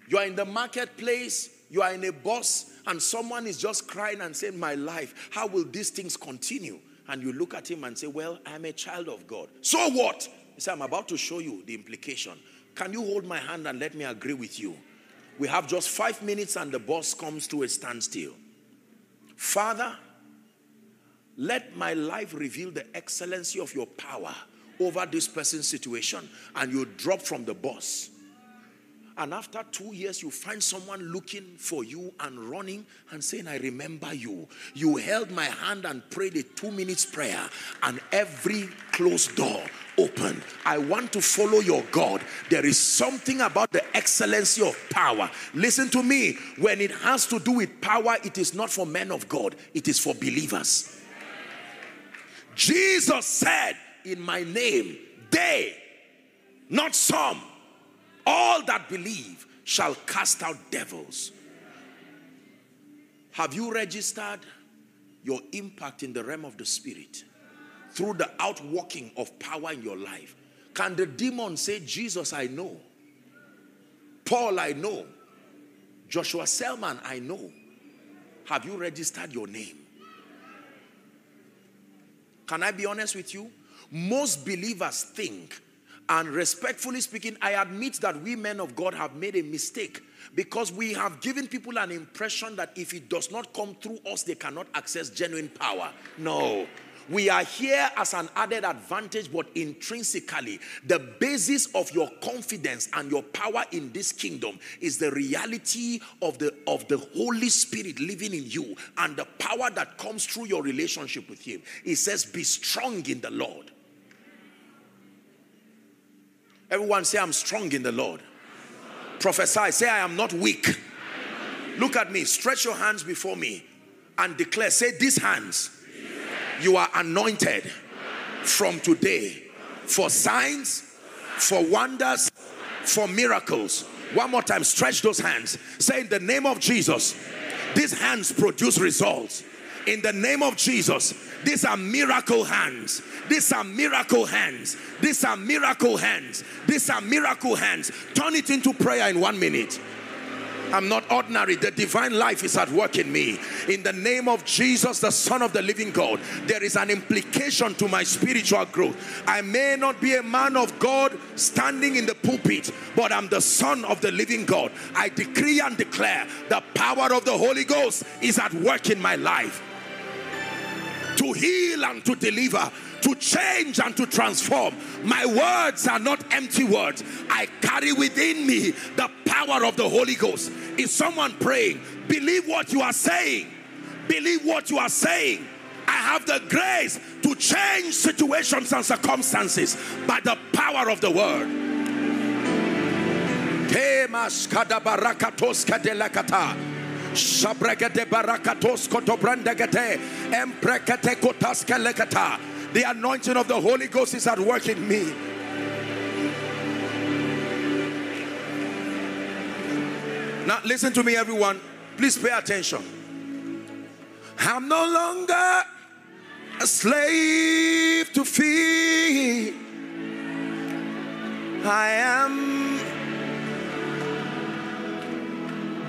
You are in the marketplace, you are in a bus, and someone is just crying and saying, My life, how will these things continue? And you look at him and say, Well, I'm a child of God. So what? He said, I'm about to show you the implication. Can you hold my hand and let me agree with you? We have just five minutes and the bus comes to a standstill. Father, let my life reveal the excellency of your power over this person's situation. And you drop from the bus. And after two years, you find someone looking for you and running and saying, I remember you. You held my hand and prayed a two minutes prayer, and every closed door opened. I want to follow your God. There is something about the excellency of power. Listen to me. When it has to do with power, it is not for men of God, it is for believers. Jesus said, In my name, they, not some, all that believe shall cast out devils. Have you registered your impact in the realm of the spirit through the outworking of power in your life? Can the demon say, Jesus, I know? Paul, I know. Joshua Selman, I know. Have you registered your name? Can I be honest with you? Most believers think, and respectfully speaking, I admit that we men of God have made a mistake because we have given people an impression that if it does not come through us, they cannot access genuine power. No. We are here as an added advantage, but intrinsically, the basis of your confidence and your power in this kingdom is the reality of the of the Holy Spirit living in you and the power that comes through your relationship with Him. It says, "Be strong in the Lord." Everyone say, "I'm strong in the Lord." Prophesy. Say, "I am not weak." Look at me. Stretch your hands before me and declare. Say, "These hands." You are anointed from today for signs, for wonders, for miracles. One more time, stretch those hands. Say, In the name of Jesus, these hands produce results. In the name of Jesus, these are miracle hands. These are miracle hands. These are miracle hands. These are miracle hands. Turn it into prayer in one minute. I'm not ordinary. The divine life is at work in me. In the name of Jesus, the Son of the living God, there is an implication to my spiritual growth. I may not be a man of God standing in the pulpit, but I'm the Son of the living God. I decree and declare the power of the Holy Ghost is at work in my life to heal and to deliver, to change and to transform. My words are not empty words. I carry within me the power of the Holy Ghost. Is someone praying? Believe what you are saying. Believe what you are saying. I have the grace to change situations and circumstances by the power of the word. Temas kadabarakatos kadelakata. The anointing of the Holy Ghost is at work in me. Now, listen to me, everyone. Please pay attention. I'm no longer a slave to fear. I am.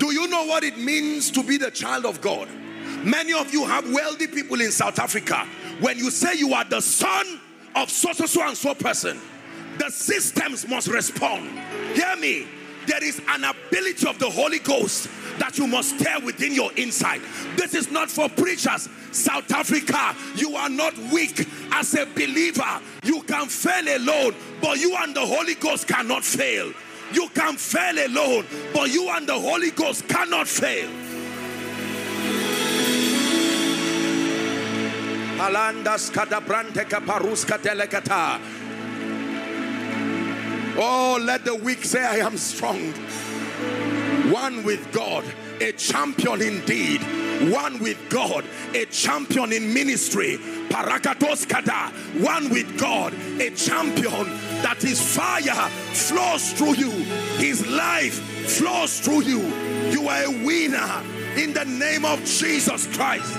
Do you know what it means to be the child of God? Many of you have wealthy people in South Africa. When you say you are the son of so so so and so person, the systems must respond. Hear me. There is an ability of the Holy Ghost that you must stir within your inside. This is not for preachers. South Africa, you are not weak as a believer. You can fail alone, but you and the Holy Ghost cannot fail. You can fail alone, but you and the Holy Ghost cannot fail. Oh, let the weak say, I am strong. One with God, a champion indeed. One with God, a champion in ministry. Parakatos kada. One with God, a champion that his fire flows through you, his life flows through you. You are a winner in the name of Jesus Christ.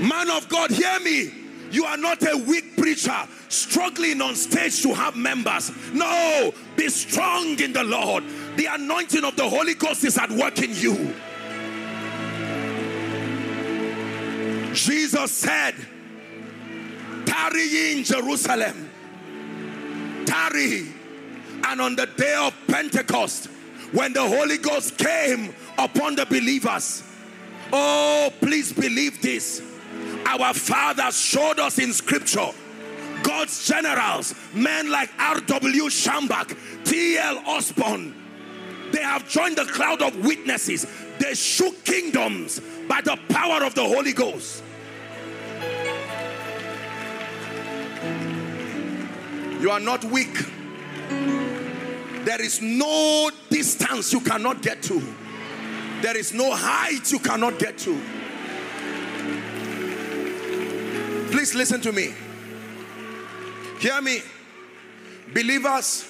Man of God, hear me. You are not a weak preacher struggling on stage to have members. No, be strong in the Lord. The anointing of the Holy Ghost is at work in you. Jesus said, Tarry in Jerusalem, tarry. And on the day of Pentecost, when the Holy Ghost came upon the believers, oh, please believe this our fathers showed us in scripture God's generals, men like R.W. Schambach, T.L. Osborn, they have joined the cloud of witnesses. They shook kingdoms by the power of the Holy Ghost. You are not weak. There is no distance you cannot get to. There is no height you cannot get to. Please listen to me. Hear me. Believers,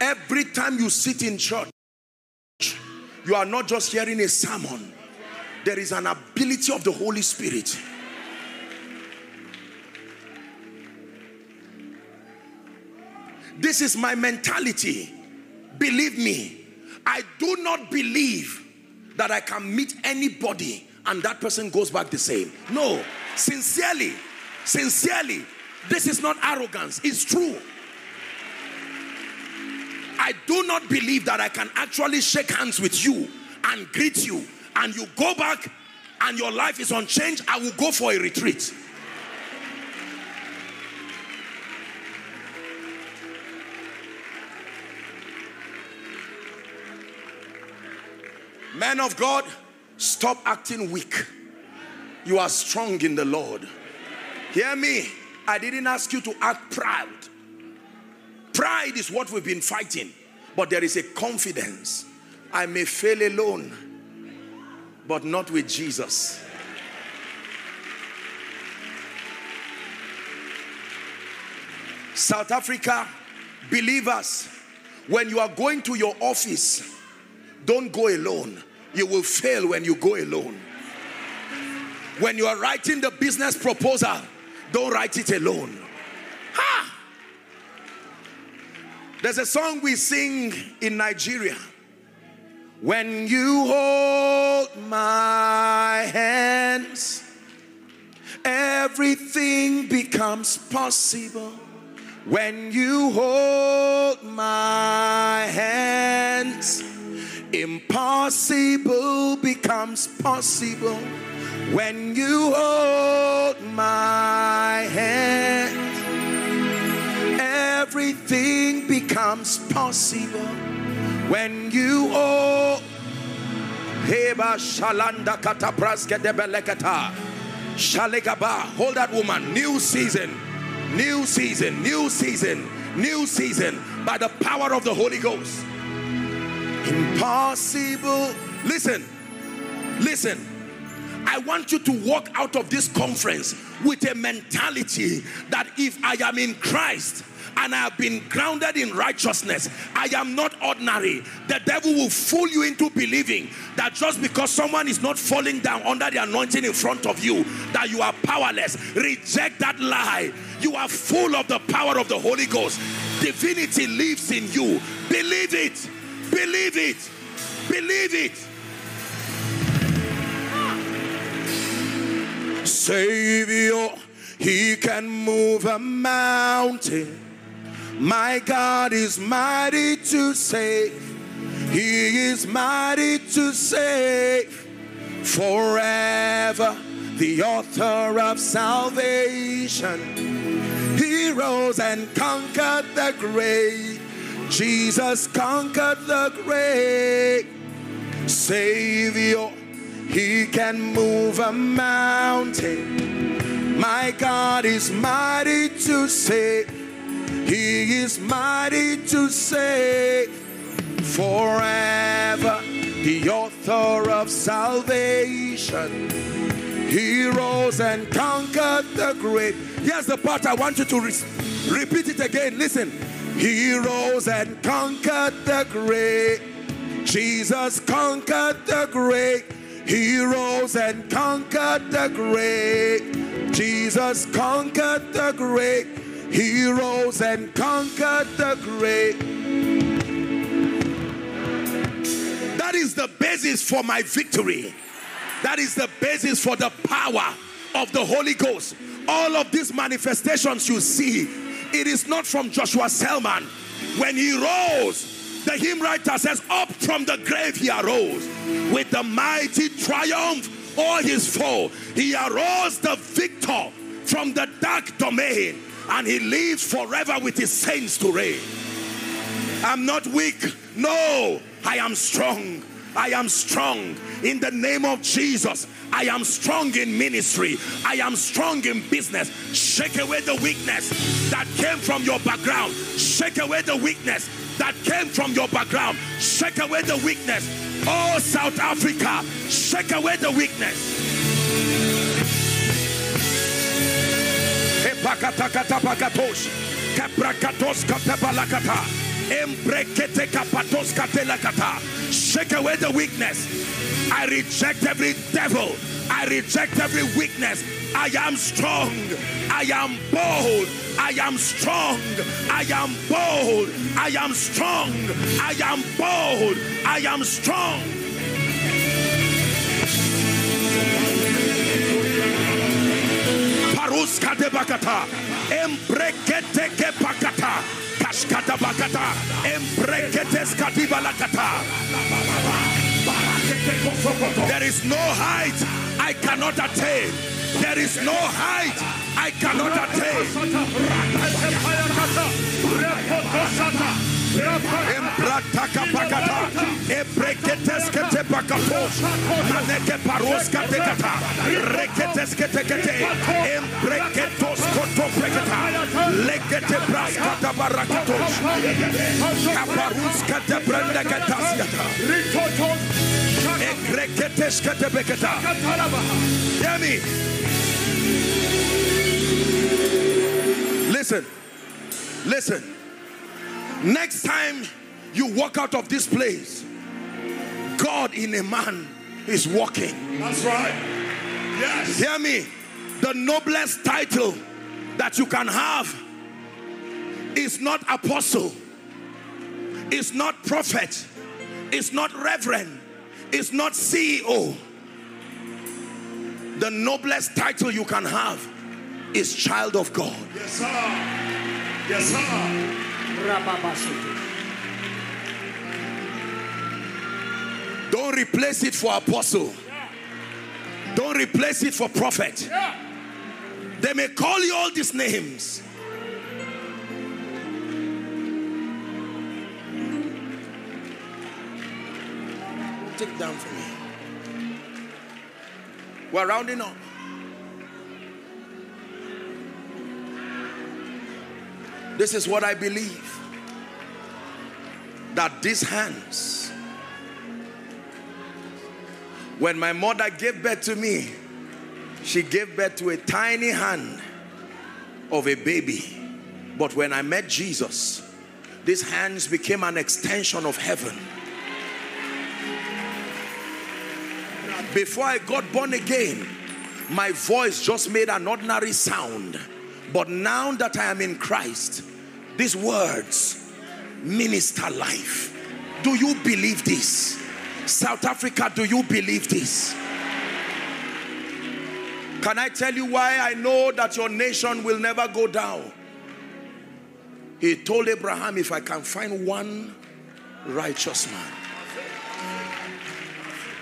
every time you sit in church, you are not just hearing a sermon, there is an ability of the Holy Spirit. This is my mentality. Believe me, I do not believe that I can meet anybody and that person goes back the same. No, sincerely, sincerely, this is not arrogance, it's true. I do not believe that I can actually shake hands with you and greet you, and you go back and your life is unchanged. I will go for a retreat. Men of God, stop acting weak. You are strong in the Lord. Hear me. I didn't ask you to act proud. Pride is what we've been fighting, but there is a confidence. I may fail alone, but not with Jesus. South Africa, believers, when you are going to your office, don't go alone. You will fail when you go alone. When you are writing the business proposal, don't write it alone. Ha! There's a song we sing in Nigeria. When you hold my hands, everything becomes possible. When you hold my hands, impossible becomes possible. When you hold my hand, everything becomes possible. When you hold Heba shalanda kata praske de belekata. Shalegaba. Hold that woman. New season. New season. New season. New season. By the power of the Holy Ghost. Impossible. Listen. Listen. I want you to walk out of this conference with a mentality that if I am in Christ and I have been grounded in righteousness, I am not ordinary. The devil will fool you into believing that just because someone is not falling down under the anointing in front of you, that you are powerless. Reject that lie. You are full of the power of the Holy Ghost. Divinity lives in you. Believe it. Believe it. Believe it. Savior, He can move a mountain. My God is mighty to save. He is mighty to save forever. The author of salvation. He rose and conquered the grave. Jesus conquered the grave. Savior, He can move a mountain. My God is mighty to save. He is mighty to save forever. The author of salvation. He rose and conquered the grave. Here's the part I want you to re- repeat it again. Listen. He rose and conquered the grave. Jesus conquered the grave. He rose and conquered the grave. Jesus conquered the grave. He rose and conquered the grave. That is the basis for my victory. That is the basis for the power of the Holy Ghost. All of these manifestations you see, it is not from Joshua Selman. When he rose, the hymn writer says, Up from the grave he arose with the mighty triumph o'er his foe. He arose the victor from the dark domain and he lives forever with his saints to reign. I'm not weak. No, I am strong. I am strong in the name of Jesus. I am strong in ministry. I am strong in business. Shake away the weakness that came from your background. Shake away the weakness that came from your background. Shake away the weakness. Oh, South Africa, shake away the weakness. Shake away the weakness. I reject every devil. I reject every weakness. I am strong. I am bold. I am strong. I am bold. I am strong. I am bold. I am strong. Paruska de Bakata. Embrekete ke Bakata. Kashkata Bakata. Embrekete. There is no height I cannot attain. There is no height I cannot attain. Pakata, pakatos, maneke paroska tekata, reketeskete kete, embreketos koto preketa, legete praskata barakatos, kaparuska te brenda ketasiata, ekreketeskete beketa. Hear me. Listen, listen. Next time you walk out of this place, God in a man is walking. That's right. Yes. Hear me. The noblest title that you can have is not apostle, is not prophet, is not reverend, is not CEO. The noblest title you can have is child of God. Yes, sir. Yes, sir. Don't replace it for apostle. Don't replace it for prophet. They may call you all these names. Take down for me. We're rounding up. This is what I believe that these hands, when my mother gave birth to me, she gave birth to a tiny hand of a baby. But when I met Jesus, these hands became an extension of heaven. Before I got born again, my voice just made an ordinary sound. But now that I am in Christ, these words minister life. Do you believe this? South Africa, do you believe this? Can I tell you why I know that your nation will never go down? He told Abraham, If I can find one righteous man.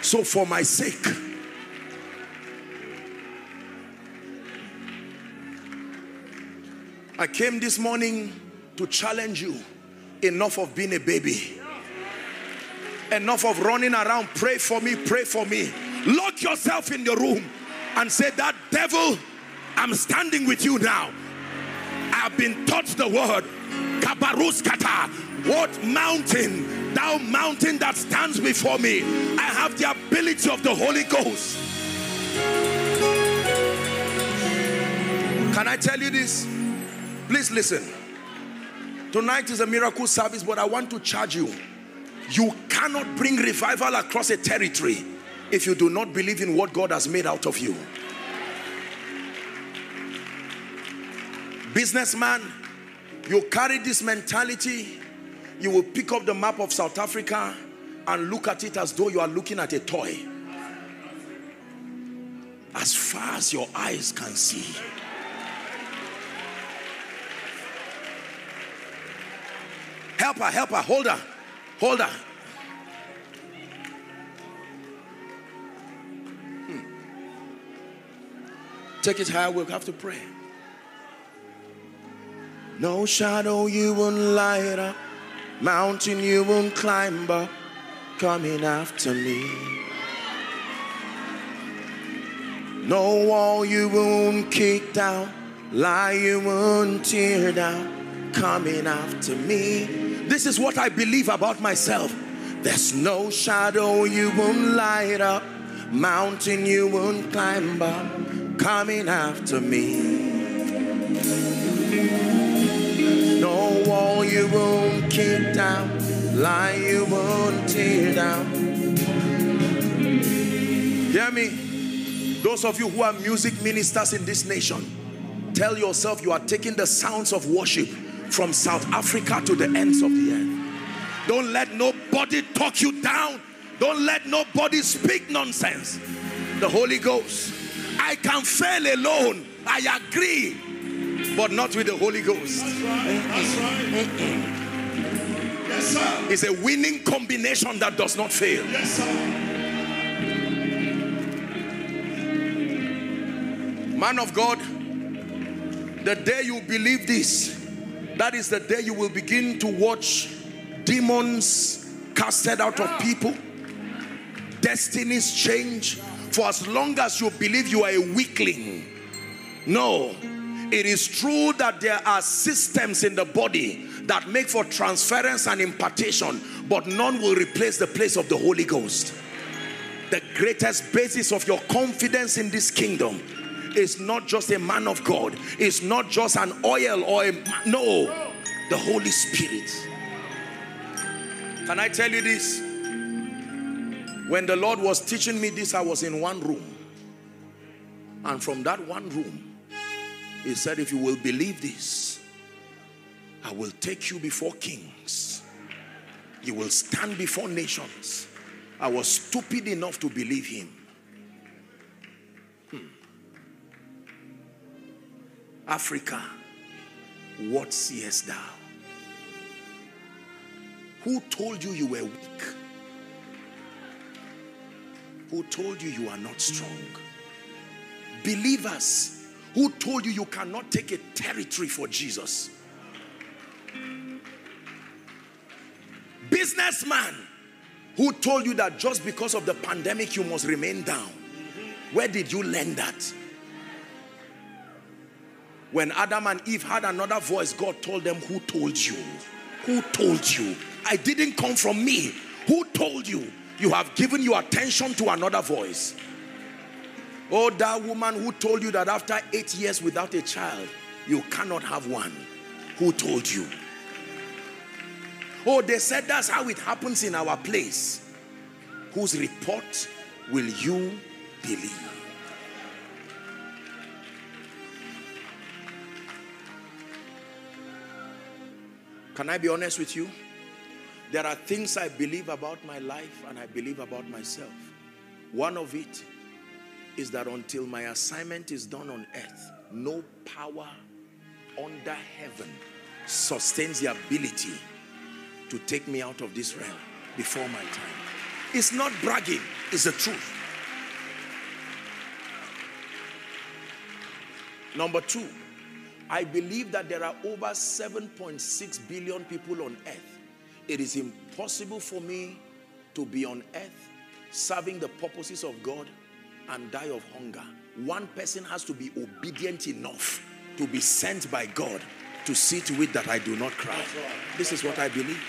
So, for my sake, I came this morning to challenge you. Enough of being a baby. Enough of running around. Pray for me, pray for me. Lock yourself in the room and say, That devil, I'm standing with you now. I've been taught the word. Kabaruskata. What mountain? Thou mountain that stands before me. I have the ability of the Holy Ghost. Can I tell you this? Please listen. Tonight is a miracle service, but I want to charge you. You cannot bring revival across a territory if you do not believe in what God has made out of you. Businessman, you carry this mentality, you will pick up the map of South Africa and look at it as though you are looking at a toy. As far as your eyes can see. Help her, help her, hold her, hold her. Hmm. Take it higher, we'll have to pray. No shadow you won't light up, mountain you won't climb up, coming after me. No wall you won't kick down, lie you won't tear down, coming after me. This is what I believe about myself. There's no shadow you won't light up, mountain you won't climb up, coming after me. No wall you won't kick down, lie you won't tear down. Hear me? Those of you who are music ministers in this nation, tell yourself you are taking the sounds of worship from South Africa to the ends of the earth. Don't let nobody talk you down. Don't let nobody speak nonsense. The Holy Ghost. I can fail alone, I agree, but not with the Holy Ghost. That's right. That's right. Yes, sir. It's a winning combination that does not fail. Yes, sir. Man of God, the day you believe this, that is the day you will begin to watch demons casted out of people, destinies change. For as long as you believe you are a weakling, no, it is true that there are systems in the body that make for transference and impartation, but none will replace the place of the Holy Ghost. The greatest basis of your confidence in this kingdom is not just a man of God, it's not just an oil or a no, the Holy Spirit. Can I tell you this? When the Lord was teaching me this, I was in one room. And from that one room, He said, If you will believe this, I will take you before kings. You will stand before nations. I was stupid enough to believe Him. Africa, what seest thou? Who told you you were weak? Who told you you are not strong? Believers, who told you you cannot take a territory for Jesus? Businessman, who told you that just because of the pandemic you must remain down? Where did you learn that? When Adam and Eve had another voice, God told them, Who told you? Who told you? I didn't come from me. Who told you? You have given your attention to another voice. Oh, that woman who told you that after eight years without a child, you cannot have one. Who told you? Oh, they said that's how it happens in our place. Whose report will you believe? Can I be honest with you? There are things I believe about my life and I believe about myself. One of it is that until my assignment is done on earth, no power under heaven sustains the ability to take me out of this realm before my time. It's not bragging, it's the truth. Number two, I believe that there are over 7.6 billion people on earth. It is impossible for me to be on earth serving the purposes of God and die of hunger. One person has to be obedient enough to be sent by God to see to it that I do not cry. This is what I believe.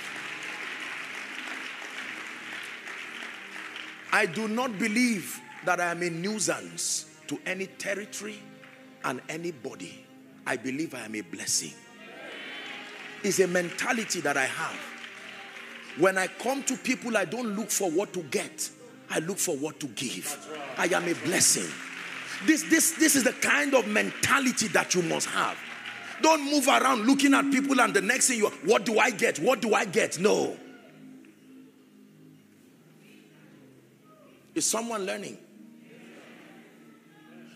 I do not believe that I am a nuisance to any territory and anybody. I believe I am a blessing. It's a mentality that I have. When I come to people, I don't look for what to get. I look for what to give. I am a blessing. This, this, this is the kind of mentality that you must have. Don't move around looking at people and the next thing you, what do I get? What do I get? No. Is someone learning?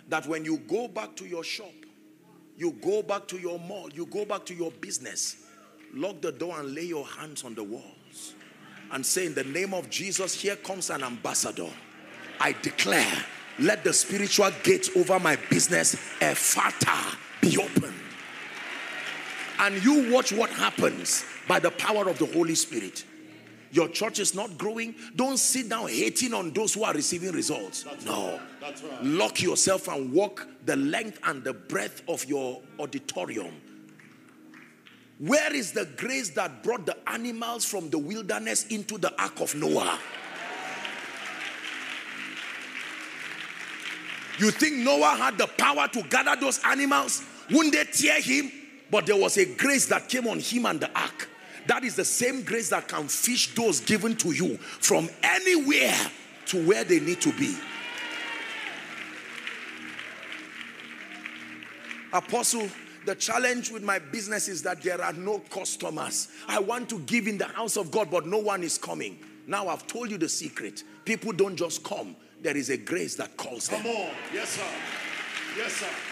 That when you go back to your shop, you go back to your mall, you go back to your business, lock the door and lay your hands on the walls and say, In the name of Jesus, here comes an ambassador. I declare, let the spiritual gates over my business, Ephphatha, be open. And you watch what happens by the power of the Holy Spirit. Your church is not growing. Don't sit down hating on those who are receiving results. no. That's right. Lock yourself and walk the length and the breadth of your auditorium. Where is the grace that brought the animals from the wilderness into the ark of Noah? You think Noah had the power to gather those animals? Wouldn't they tear him? But there was a grace that came on him and the ark. That is the same grace that can fish those given to you from anywhere to where they need to be. Apostle, the challenge with my business is that there are no customers. I want to give in the house of God, but no one is coming. Now I've told you the secret. People don't just come, there is a grace that calls them. Come on. Yes, sir. Yes, sir.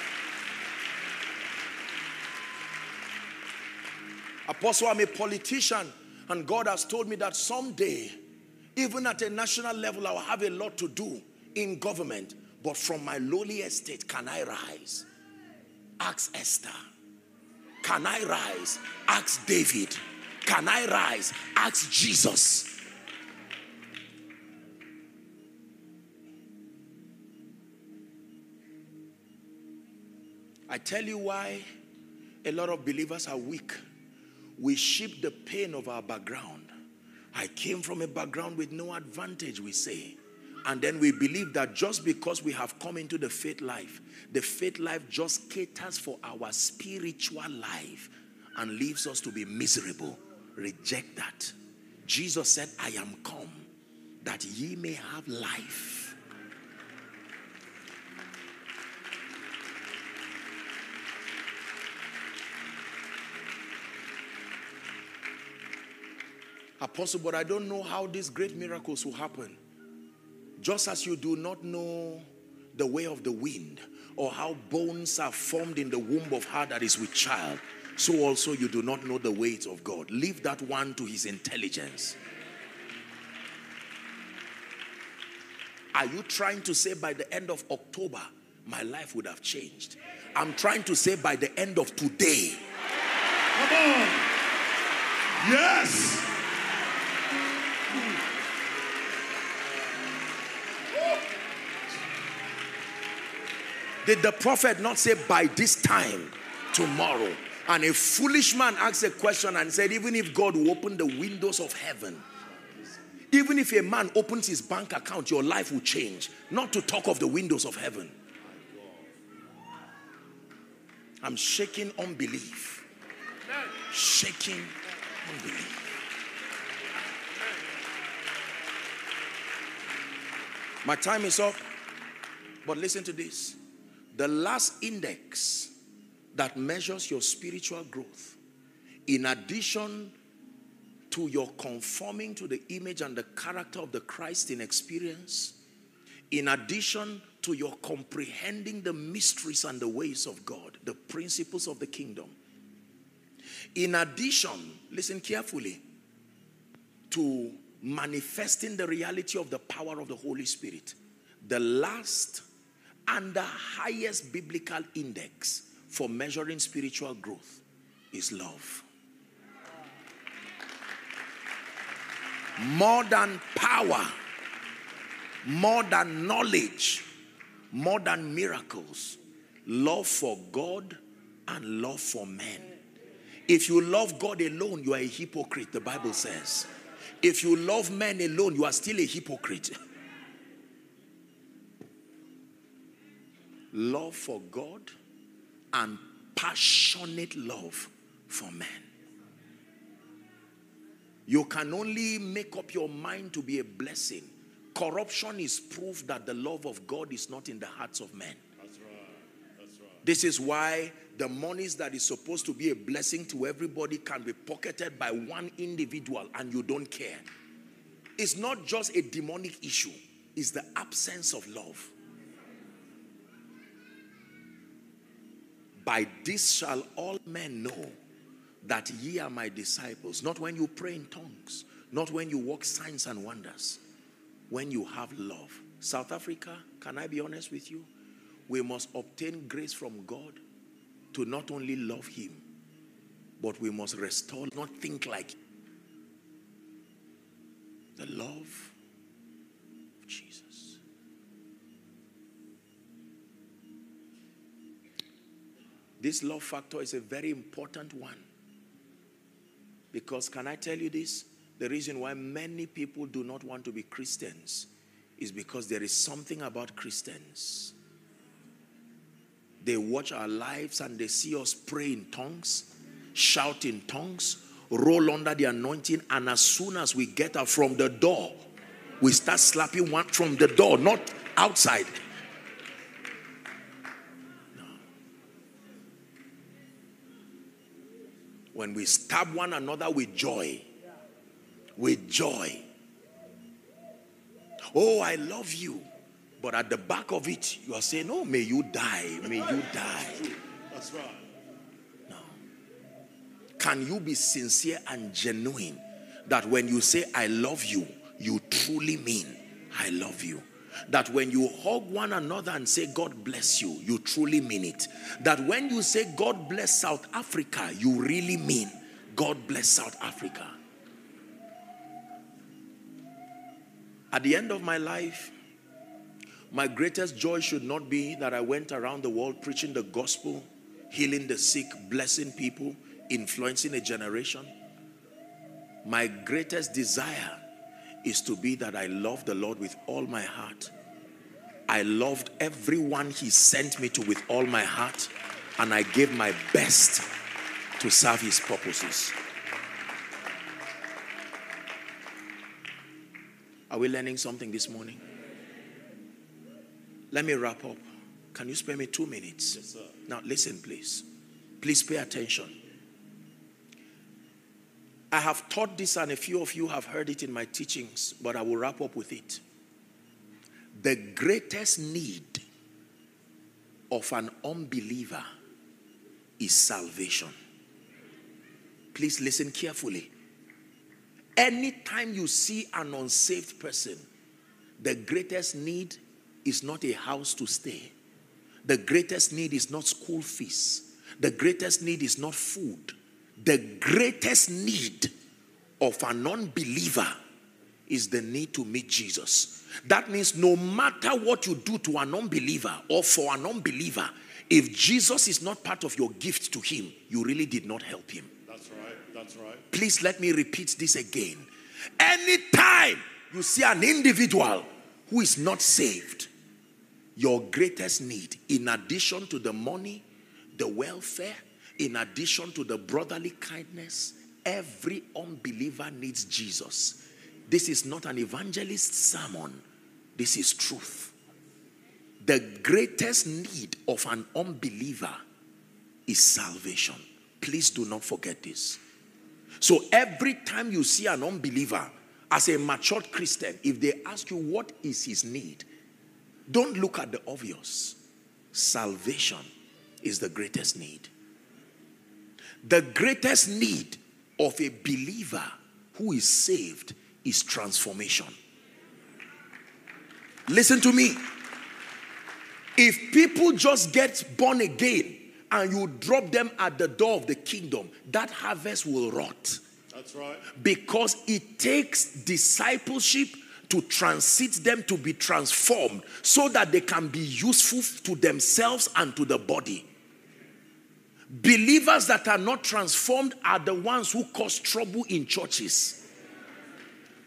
Apostle, I'm a politician, and God has told me that someday, even at a national level, I'll have a lot to do in government. But from my lowly estate, can I rise? Ask Esther. Can I rise? Ask David. Can I rise? Ask Jesus. I tell you why a lot of believers are weak. We ship the pain of our background. I came from a background with no advantage, we say. And then we believe that just because we have come into the faith life, the faith life just caters for our spiritual life and leaves us to be miserable. Reject that. Jesus said, I am come that ye may have life. Apostle, but I don't know how these great miracles will happen. Just as you do not know the way of the wind or how bones are formed in the womb of her that is with child, so also you do not know the ways of God. Leave that one to his intelligence. Are you trying to say by the end of October, my life would have changed? I'm trying to say by the end of today, Come on. Yes. Did the prophet not say by this time tomorrow? And a foolish man asked a question and said, even if God will open the windows of heaven, even if a man opens his bank account, your life will change. Not to talk of the windows of heaven. I'm shaking unbelief. Shaking unbelief. My time is up. But listen to this. The last index that measures your spiritual growth, in addition to your conforming to the image and the character of the Christ in experience, in addition to your comprehending the mysteries and the ways of God, the principles of the kingdom, in addition, listen carefully, to manifesting the reality of the power of the Holy Spirit, the last and the highest biblical index for measuring spiritual growth is love. More than power, more than knowledge, more than miracles, love for God and love for men. If you love God alone, you are a hypocrite, the Bible says. If you love men alone, you are still a hypocrite. love for God and passionate love for men. You can only make up your mind to be a blessing. Corruption is proof that the love of God is not in the hearts of men. That's right. That's right. This is why the monies that is supposed to be a blessing to everybody can be pocketed by one individual and you don't care. It's not just a demonic issue, it's the absence of love. By this shall all men know that ye are my disciples. Not when you pray in tongues, not when you work signs and wonders, when you have love. South Africa, can I be honest with you? We must obtain grace from God to not only love Him, but we must restore, not think like the love of Jesus. This love factor is a very important one. Because, can I tell you this? The reason why many people do not want to be Christians is because there is something about Christians. They watch our lives and they see us pray in tongues, shout in tongues, roll under the anointing, and as soon as we get out from the door, we start slapping one from the door, not outside. No. When we stab one another with joy, with joy. Oh, I love you. But at the back of it, you are saying, Oh, may you die. May you die. That's right. can you be sincere and genuine that when you say, I love you, you truly mean, I love you? That when you hug one another and say, God bless you, you truly mean it. That when you say, God bless South Africa, you really mean, God bless South Africa. At the end of my life, my greatest joy should not be that I went around the world preaching the gospel, healing the sick, blessing people, influencing a generation. My greatest desire is to be that I love the Lord with all my heart. I loved everyone He sent me to with all my heart, and I gave my best to serve His purposes. Are we learning something this morning? Let me wrap up. Can you spare me two minutes? Yes, sir. Now, listen, please. Please pay attention. I have taught this, and a few of you have heard it in my teachings, but I will wrap up with it. The greatest need of an unbeliever is salvation. Please listen carefully. Anytime you see an unsaved person, the greatest need is not a house to stay. The greatest need is not school fees. The greatest need is not food. The greatest need of an unbeliever is the need to meet Jesus. That means no matter what you do to an unbeliever or for an unbeliever, if Jesus is not part of your gift to him, you really did not help him. That's right. That's right. Please let me repeat this again. Anytime you see an individual who is not saved, your greatest need, in addition to the money, the welfare, in addition to the brotherly kindness, every unbeliever needs Jesus. This is not an evangelist sermon, this is truth. The greatest need of an unbeliever is salvation. Please do not forget this. So every time you see an unbeliever, as a matured Christian, if they ask you what is his need, don't look at the obvious. Salvation is the greatest need. The greatest need of a believer who is saved is transformation. Listen to me. If people just get born again and you drop them at the door of the kingdom, that harvest will rot That's right. because it takes discipleship to transit them to be transformed so that they can be useful to themselves and to the body. Believers that are not transformed are the ones who cause trouble in churches.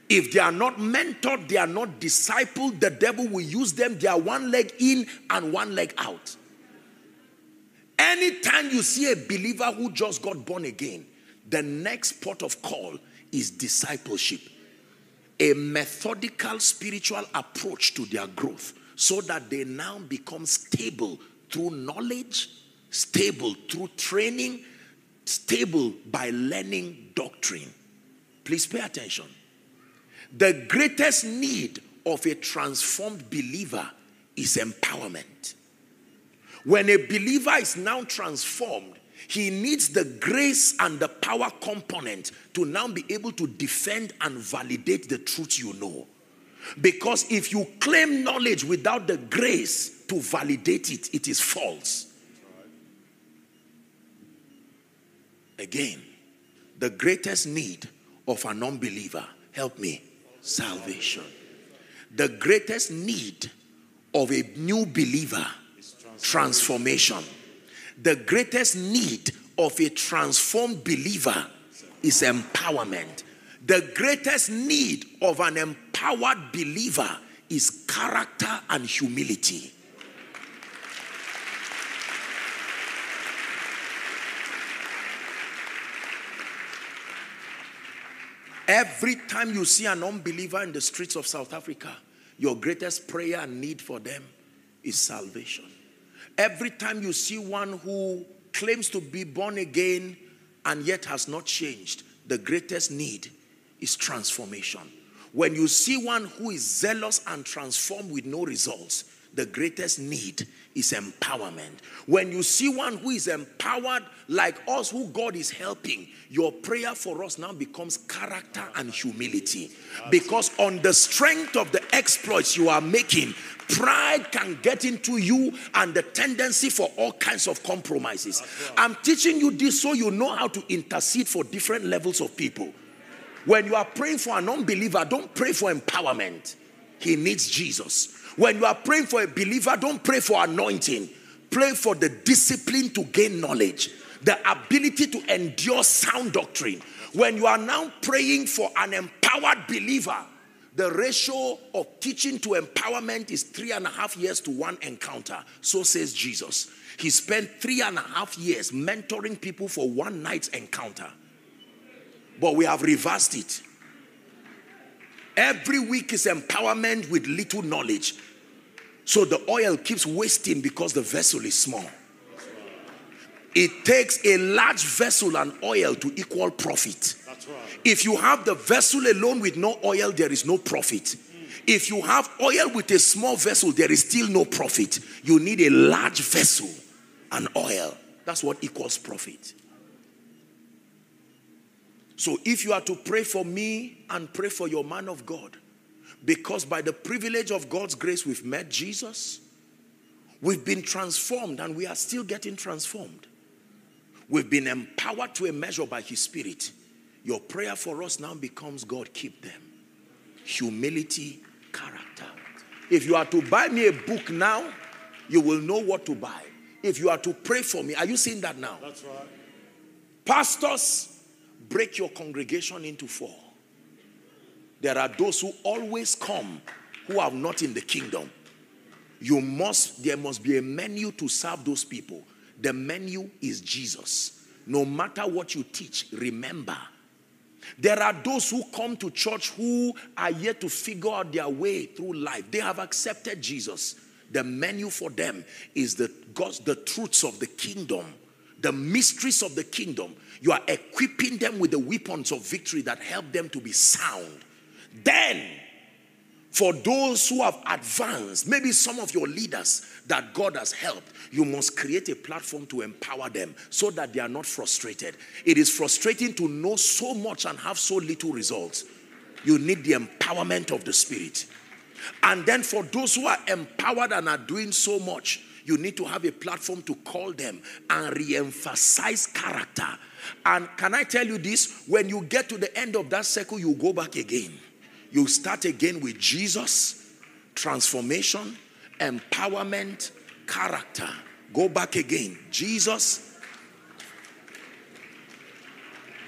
If they are not mentored, they are not discipled, the devil will use them. They are one leg in and one leg out. Anytime you see a believer who just got born again, the next port of call is discipleship. A methodical spiritual approach to their growth so that they now become stable through knowledge, stable through training, stable by learning doctrine. Please pay attention. The greatest need of a transformed believer is empowerment. When a believer is now transformed, he needs the grace and the power component to now be able to defend and validate the truth you know. Because if you claim knowledge without the grace to validate it, it is false. Again, the greatest need of an unbeliever, help me, salvation. The greatest need of a new believer, transformation. The greatest need of a transformed believer is empowerment. The greatest need of an empowered believer is character and humility. Every time you see an unbeliever in the streets of South Africa, your greatest prayer and need for them is salvation. Every time you see one who claims to be born again and yet has not changed, the greatest need is transformation. When you see one who is zealous and transformed with no results, the greatest need is empowerment. When you see one who is empowered like us, who God is helping, your prayer for us now becomes character and humility. Because on the strength of the exploits you are making, pride can get into you and the tendency for all kinds of compromises. I'm teaching you this so you know how to intercede for different levels of people. When you are praying for an unbeliever, don't pray for empowerment. He needs Jesus. When you are praying for a believer, don't pray for anointing. Pray for the discipline to gain knowledge, the ability to endure sound doctrine. When you are now praying for an empowered believer, the ratio of teaching to empowerment is three and a half years to one encounter. So says Jesus. He spent three and a half years mentoring people for one night's encounter. But we have reversed it. Every week is empowerment with little knowledge. So the oil keeps wasting because the vessel is small. It takes a large vessel and oil to equal profit. If you have the vessel alone with no oil, there is no profit. If you have oil with a small vessel, there is still no profit. You need a large vessel and oil. That's what equals profit. So if you are to pray for me and pray for your man of God, because by the privilege of God's grace, we've met Jesus, we've been transformed, and we are still getting transformed. We've been empowered to a measure by His Spirit. Your prayer for us now becomes God, keep them. Humility, character. If you are to buy me a book now, you will know what to buy. If you are to pray for me, are you seeing that now? That's right. Pastors, break your congregation into four. There are those who always come who are not in the kingdom. You must, there must be a menu to serve those people. The menu is Jesus. No matter what you teach, remember. There are those who come to church who are yet to figure out their way through life. They have accepted Jesus. The menu for them is the God's the truths of the kingdom, the mysteries of the kingdom. You are equipping them with the weapons of victory that help them to be sound. Then, for those who have advanced, maybe some of your leaders that God has helped, you must create a platform to empower them so that they are not frustrated. It is frustrating to know so much and have so little results. You need the empowerment of the Spirit. And then for those who are empowered and are doing so much, you need to have a platform to call them and re-emphasize character. And can I tell you this? When you get to the end of that circle, you go back again. You start again with Jesus, transformation, empowerment, character. Go back again. Jesus.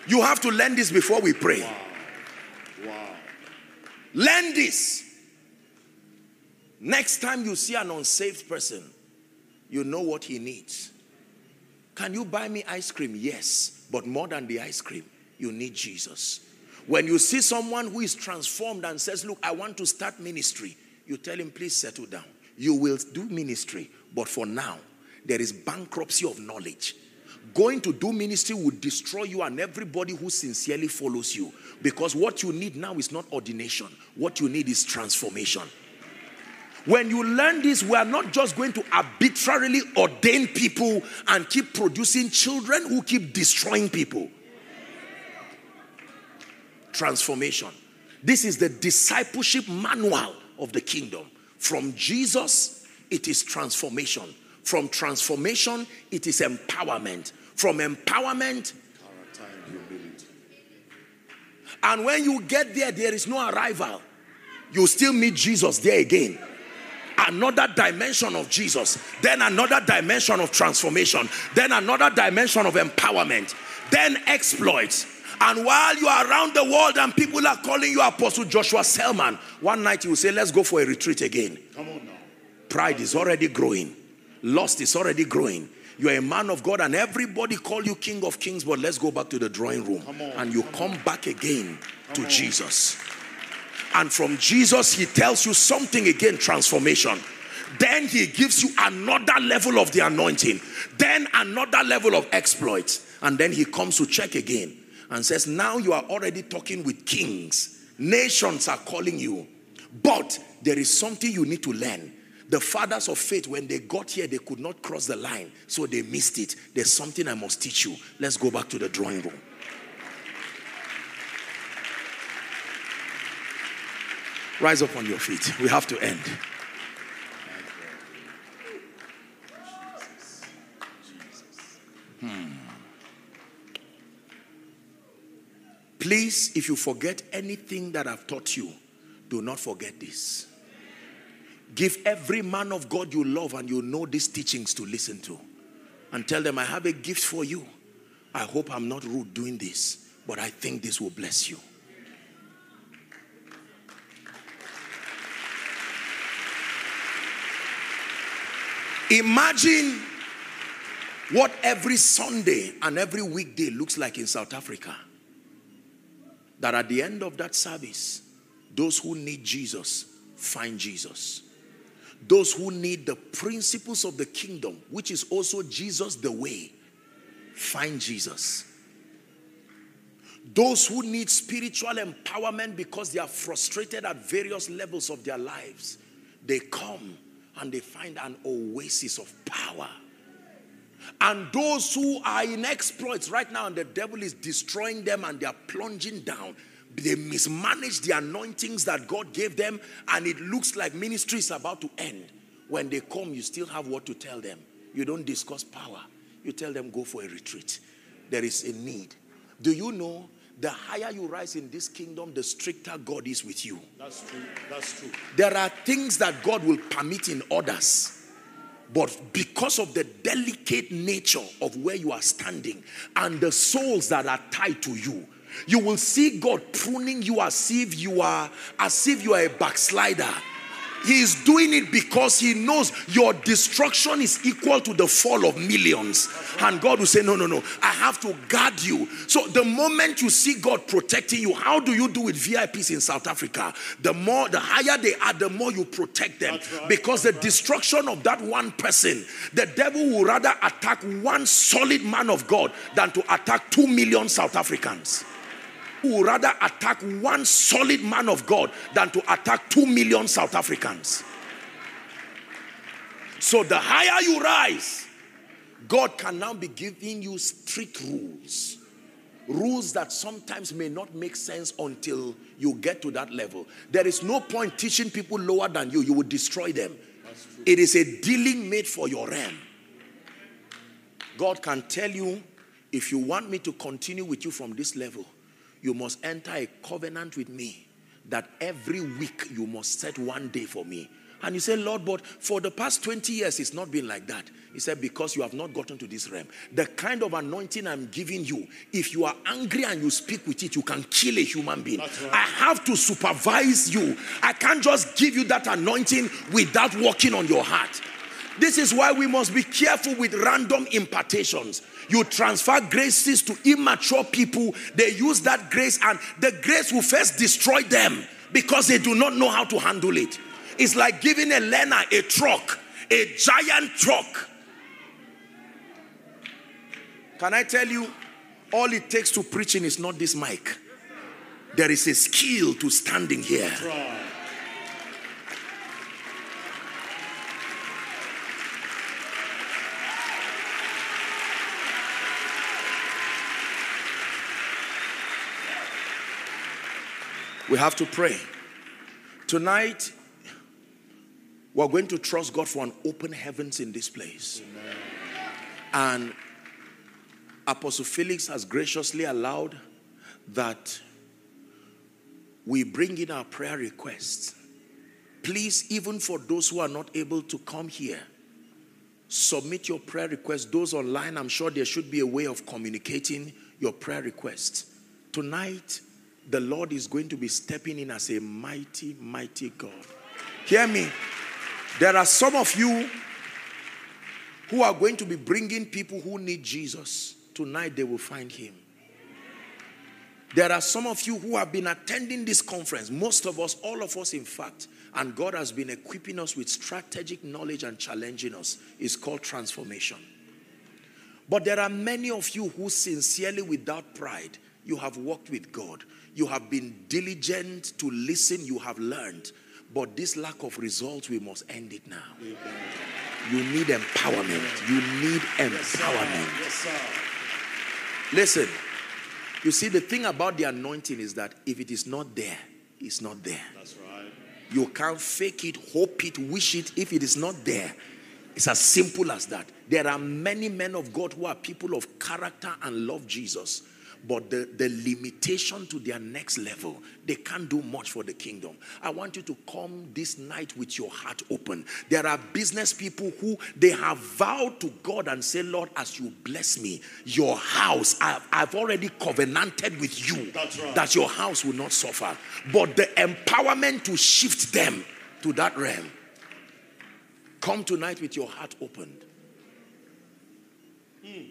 You have to learn this before we pray. Wow. wow. Learn this. Next time you see an unsaved person, you know what he needs. Can you buy me ice cream? Yes. But more than the ice cream, you need Jesus. When you see someone who is transformed and says, Look, I want to start ministry, you tell him, Please settle down. You will do ministry, but for now, there is bankruptcy of knowledge. Going to do ministry will destroy you and everybody who sincerely follows you. Because what you need now is not ordination, what you need is transformation. When you learn this, we are not just going to arbitrarily ordain people and keep producing children who keep destroying people. Transformation. This is the discipleship manual of the kingdom. From Jesus, it is transformation. From transformation, it is empowerment. From empowerment, and when you get there, there is no arrival. You still meet Jesus there again. Another dimension of Jesus, then another dimension of transformation, then another dimension of empowerment, then exploits. And while you are around the world and people are calling you Apostle Joshua Selman, one night you will say, Let's go for a retreat again. Come on now. Pride is already growing, lust is already growing. You are a man of God, and everybody call you King of Kings, but let's go back to the drawing room. On, and you come come back again to. Jesus. And from Jesus, he tells you something again transformation. Then he gives you another level of the anointing, then another level of exploits. And then he comes to check again and says, Now you are already talking with kings, nations are calling you. But there is something you need to learn. The fathers of faith, when they got here, they could not cross the line, so they missed it. There's something I must teach you. Let's go back to the drawing room. Rise up on your feet. We have to end. Please, if you forget anything that I've taught you, do not forget this. Give every man of God you love and you know these teachings to listen to. And tell them, I have a gift for you. I hope I'm not rude doing this, but I think this will bless you. Imagine what every Sunday and every weekday looks like in South Africa. That at the end of that service, those who need Jesus find Jesus. Those who need the principles of the kingdom, which is also Jesus the way, find Jesus. Those who need spiritual empowerment because they are frustrated at various levels of their lives, they come and they find an oasis of power. And those who are in exploits right now, and the devil is destroying them and they are plunging down, they mismanage the anointings that God gave them, and it looks like ministry is about to end. When they come, you still have what to tell them. You don't discuss power, you tell them, go for a retreat. There is a need. Do you know the higher you rise in this kingdom, the stricter God is with you? That's true. That's true. There are things that God will permit in others. But because of the delicate nature of where you are standing and the souls that are tied to you, you will see God pruning you as if you are as if you are a backslider. He is doing it because he knows your destruction is equal to the fall of millions. And God will say, No, no, no, I have to guard you. So the moment you see God protecting you, how do you do with VIPs in South Africa? The more, the higher they are, the more you protect them. Right, Because the destruction of that one person, the devil will rather attack one solid man of God than to attack two million South Africans who would rather attack one solid man of God than to attack two million South Africans. So the higher you rise, God can now be giving you strict rules. Rules that sometimes may not make sense until you get to that level. There is no point teaching people lower than you, you will destroy them. It is a dealing made for your realm. God can tell you if you want me to continue with you from this level, you must enter a covenant with me that every week you must set one day for me. And you say, Lord, but for the past 20 years, it's not been like that. He said, Because you have not gotten to this realm. The kind of anointing I'm giving you, if you are angry and you speak with it, you can kill a human being. Right. I have to supervise you. I can't just give you that anointing without working on your heart. This is why we must be careful with random impartations. You transfer graces to immature people, they use that grace, and the grace will first destroy them because they do not know how to handle it. It's like giving a learner a truck, a giant truck. Can I tell you, all it takes to preaching is not this mic. There is a skill to standing here. We have to pray. Tonight, we're going to trust God for an open heavens in this place. And Apostle Felix has graciously allowed that we bring in our prayer requests. Please, even for those who are not able to come here, submit your prayer requests. Those online, I'm sure there should be a way of communicating your prayer requests. Tonight, the Lord is going to be stepping in as a mighty, mighty God. Hear me. There are some of you who are going to be bringing people who need Jesus. Tonight, they will find him. There are some of you who have been attending this conference, most of us, all of us, in fact, and God has been equipping us with strategic knowledge and challenging us. It's called transformation. But there are many of you who, sincerely, without pride, you have walked with God. You have been diligent to listen, you have learned. But this lack of results, we must end it now. You need empowerment. You need empowerment. Yes, sir. Listen, you see, the thing about the anointing is that if it is not there, it's not there. That's right. You can't fake it, hope it, wish it. If it is not there, it's as simple as that. There are many men of God who are people of character and love Jesus, but the, the limitation to their next level, they can't do much for the kingdom. I want you to come this night with your heart open. There are business people who they have vowed to God and say, Lord, as you bless me, your house, I've, I've already covenanted with you right. that your house will not suffer. But the empowerment to shift them to that realm. Come tonight with your heart opened. Hmm.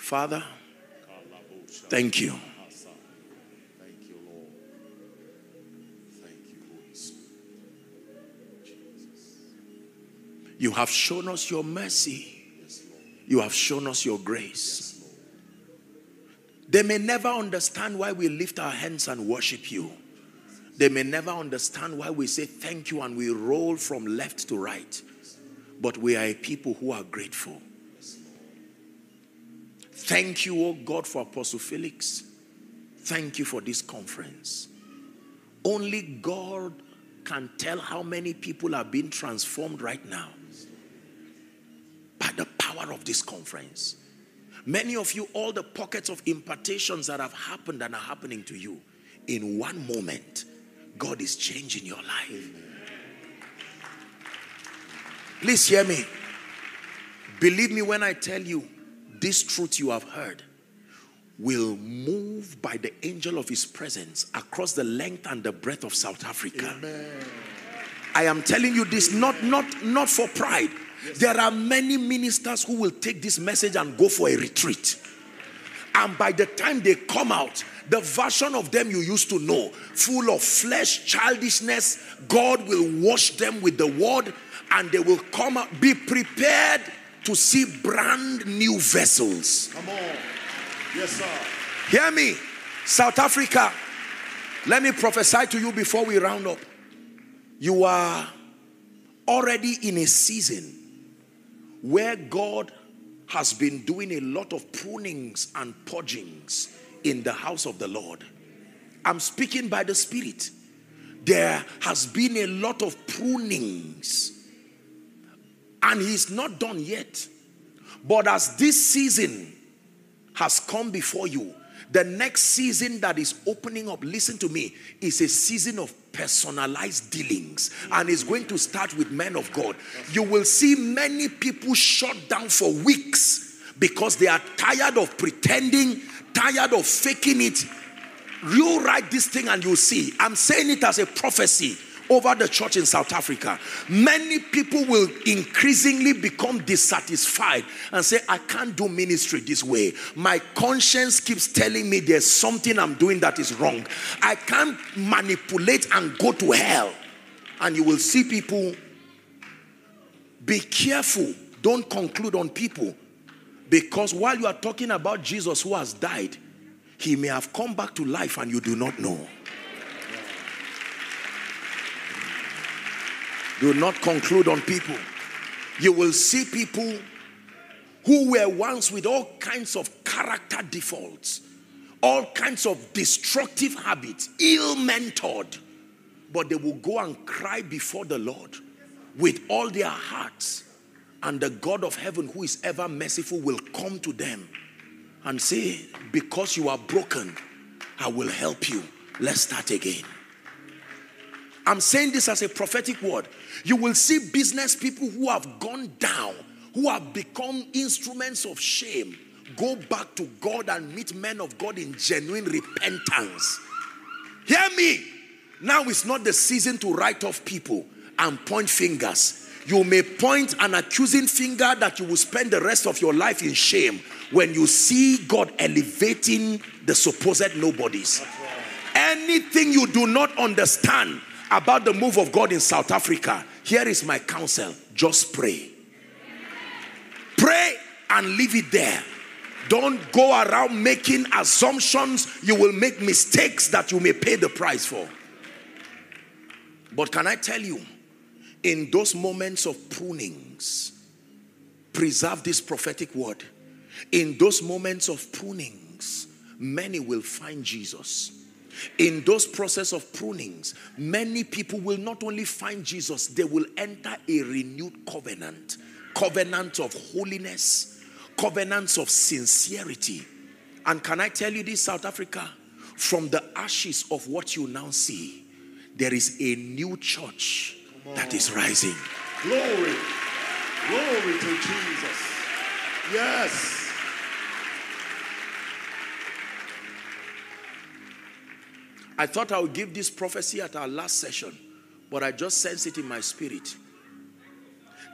Father, thank you. Thank you, Lord. Thank you, Holy Spirit. You have shown us your mercy. You have shown us your grace. They may never understand why we lift our hands and worship you. They may never understand why we say thank you and we roll from left to right. But we are a people who are grateful. Thank you, oh God, for Apostle Felix. Thank you for this conference. Only God can tell how many people are being transformed right now by the power of this conference. Many of you, all the pockets of impartations that have happened and are happening to you, in one moment, God is changing your life. Please hear me. Believe me when I tell you this truth you have heard will move by the angel of his presence across the length and the breadth of South Africa. I am telling you this not not not for pride. There are many ministers who will take this message and go for a retreat. And by the time they come out, the version of them you used to know, full of flesh, childishness, God will wash them with the word and they will come out. Be prepared to see brand new vessels. Come on. Yes, sir. Hear me, South Africa. Let me prophesy to you before we round up. You are already in a season where God has been doing a lot of prunings and purgings in the house of the Lord. I'm speaking by the Spirit. There has been a lot of prunings, and He's not done yet. But as this season has come before you, the next season that is opening up, listen to me, is a season of personalized dealings and is going to start with men of God. You will see many people shut down for weeks because they are tired of pretending, tired of faking it. You write this thing and you'll see. I'm saying it as a prophecy over the church in South Africa. Many people will increasingly become dissatisfied and say, I can't do ministry this way. My conscience keeps telling me there's something I'm doing that is wrong. I can't manipulate and go to hell. And you will see people be careful. Don't conclude on people. Because while you are talking about Jesus who has died, he may have come back to life and you do not know. Do not conclude on people. You will see people who were once with all kinds of character defaults, all kinds of destructive habits, ill mentored, but they will go and cry before the Lord with all their hearts. And the God of heaven, who is ever merciful, will come to them and say, Because you are broken, I will help you. Let's start again. I'm saying this as a prophetic word. You will see business people who have gone down, who have become instruments of shame, go back to God and meet men of God in genuine repentance. Hear me. Now is not the season to write off people and point fingers. You may point an accusing finger that you will spend the rest of your life in shame when you see God elevating the supposed nobodies. Anything you do not understand about the move of God in South Africa, here is my counsel just pray. Pray and leave it there. Don't go around making assumptions. You will make mistakes that you may pay the price for. But can I tell you, in those moments of prunings, preserve this prophetic word. In those moments of prunings, many will find Jesus. In those process of prunings, many people will not only find Jesus, they will enter a renewed covenant, covenant of holiness, covenants of sincerity. And can I tell you this, South Africa? From the ashes of what you now see, there is a new church that is rising. Glory. Glory to Jesus. Yes. I thought I would give this prophecy at our last session, but I just sense it in my spirit.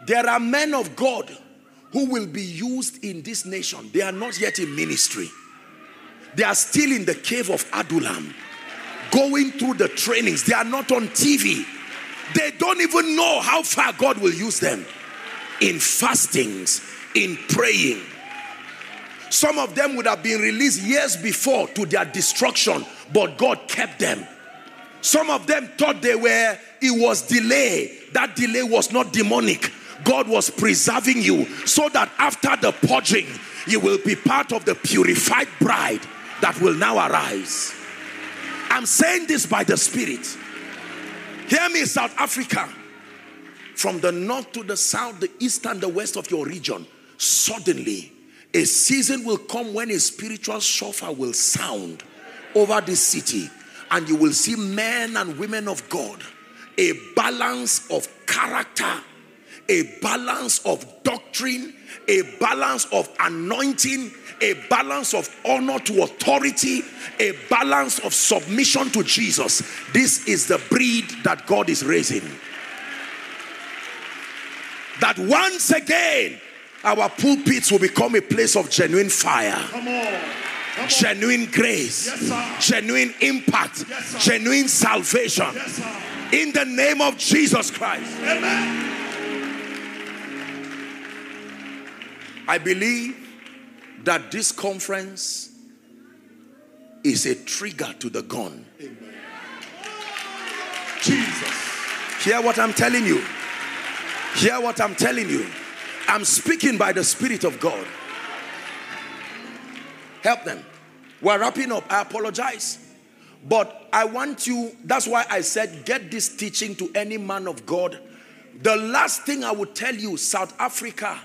There are men of God who will be used in this nation. They are not yet in ministry. They are still in the cave of Adullam, going through the trainings. They are not on TV. They don't even know how far God will use them in fastings, in praying. Some of them would have been released years before to their destruction, but God kept them. Some of them thought they were, it was delay. That delay was not demonic. God was preserving you so that after the purging, you will be part of the purified bride that will now arise. I'm saying this by the Spirit. Hear me, South Africa. From the north to the south, the east and the west of your region, suddenly a season will come when a spiritual shofar will sound over this city, and you will see men and women of God, a balance of character, a balance of doctrine, a balance of anointing, a balance of honor to authority, a balance of submission to Jesus. This is the breed that God is raising. That once again, our pulpits will become a place of genuine fire, Come on. Genuine grace, Yes, genuine impact, Yes, genuine salvation. Yes. In the name of Jesus Christ. Amen. I believe that this conference is a trigger to the gun. Jesus. Hear what I'm telling you. Hear what I'm telling you. I'm speaking by the Spirit of God. Help them. We're wrapping up. I apologize. But I want you, that's why I said, get this teaching to any man of God. The last thing I would tell you, South Africa,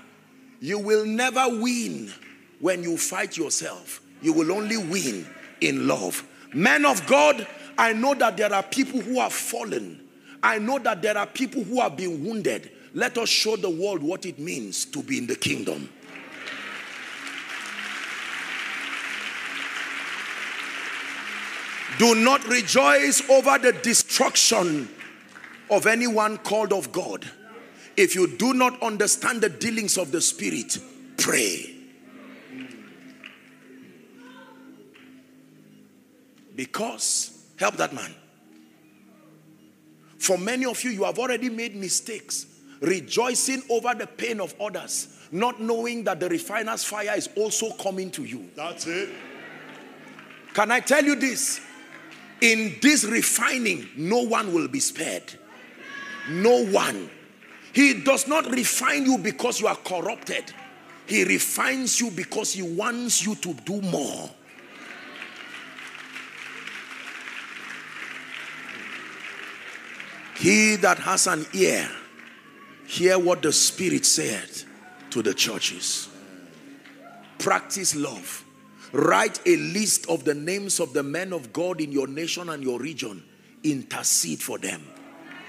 you will never win when you fight yourself. You will only win in love. Men of God, I know that there are people who have fallen. I know that there are people who have been wounded. Let us show the world what it means to be in the kingdom. Do not rejoice over the destruction of anyone called of God. If you do not understand the dealings of the Spirit, pray. Because, help that man. For many of you, you have already made mistakes, rejoicing over the pain of others, not knowing that the refiner's fire is also coming to you. That's it. Can I tell you this? In this refining, no one will be spared. No one. He does not refine you because you are corrupted. He refines you because he wants you to do more. He that has an ear, hear what the Spirit said to the churches. Practice love. Write a list of the names of the men of God in your nation and your region. Intercede for them.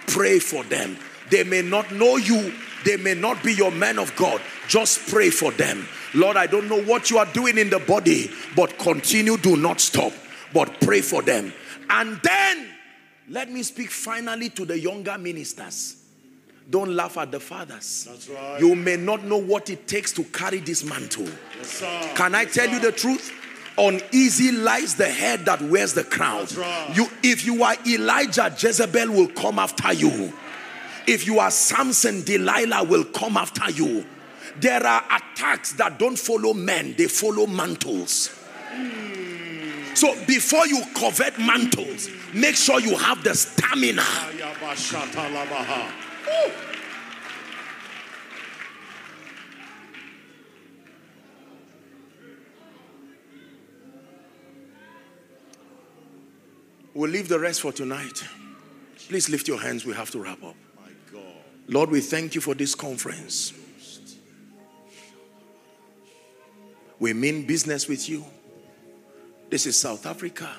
Pray for them. They may not know you, they may not be your men of God. Just pray for them. Lord, I don't know what you are doing in the body, but continue, do not stop, but pray for them. And then let me speak finally to the younger ministers. Don't laugh at the fathers. That's right. You may not know what it takes to carry this mantle. Yes. Can I tell you the truth? Uneasy lies the head that wears the crown. That's right. You, if you are Elijah, Jezebel will come after you. If you are Samson, Delilah will come after you. There are attacks that don't follow men, they follow mantles. Hmm. So before you covet mantles, make sure you have the stamina. We'll leave the rest for tonight. Please lift your hands. We have to wrap up. Lord, we thank you for this conference. We mean business with you. This is South Africa.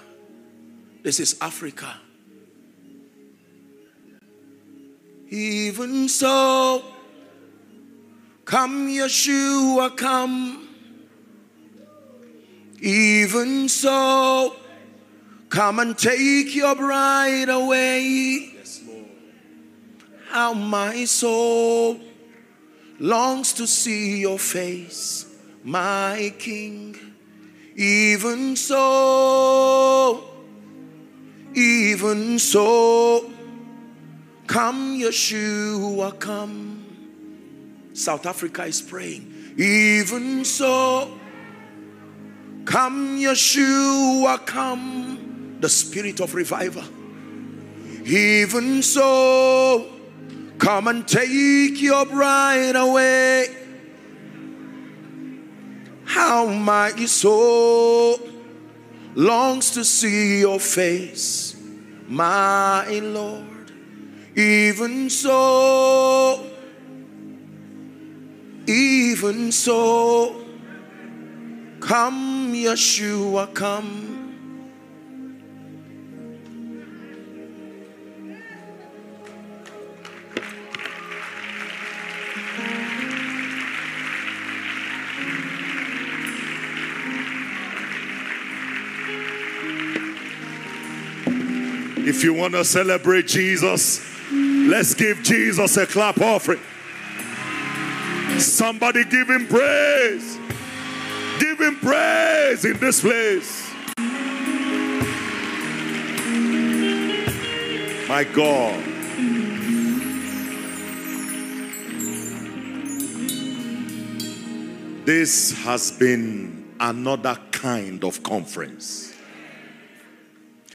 This is Africa. Even so, come, Yeshua, come. Even so, come and take your bride away Yes, Lord. how my soul longs to see your face, my King. Even so, even so, come, Yeshua, come. South Africa is praying. Even so, come, Yeshua, come. The spirit of revival. Even so, come and take your bride away. How my soul longs to see your face, my Lord. Even so, even so, come, Yeshua, come. If you want to celebrate Jesus, let's give Jesus a clap offering. Somebody give him praise. Give him praise in this place. My God. This has been another kind of conference.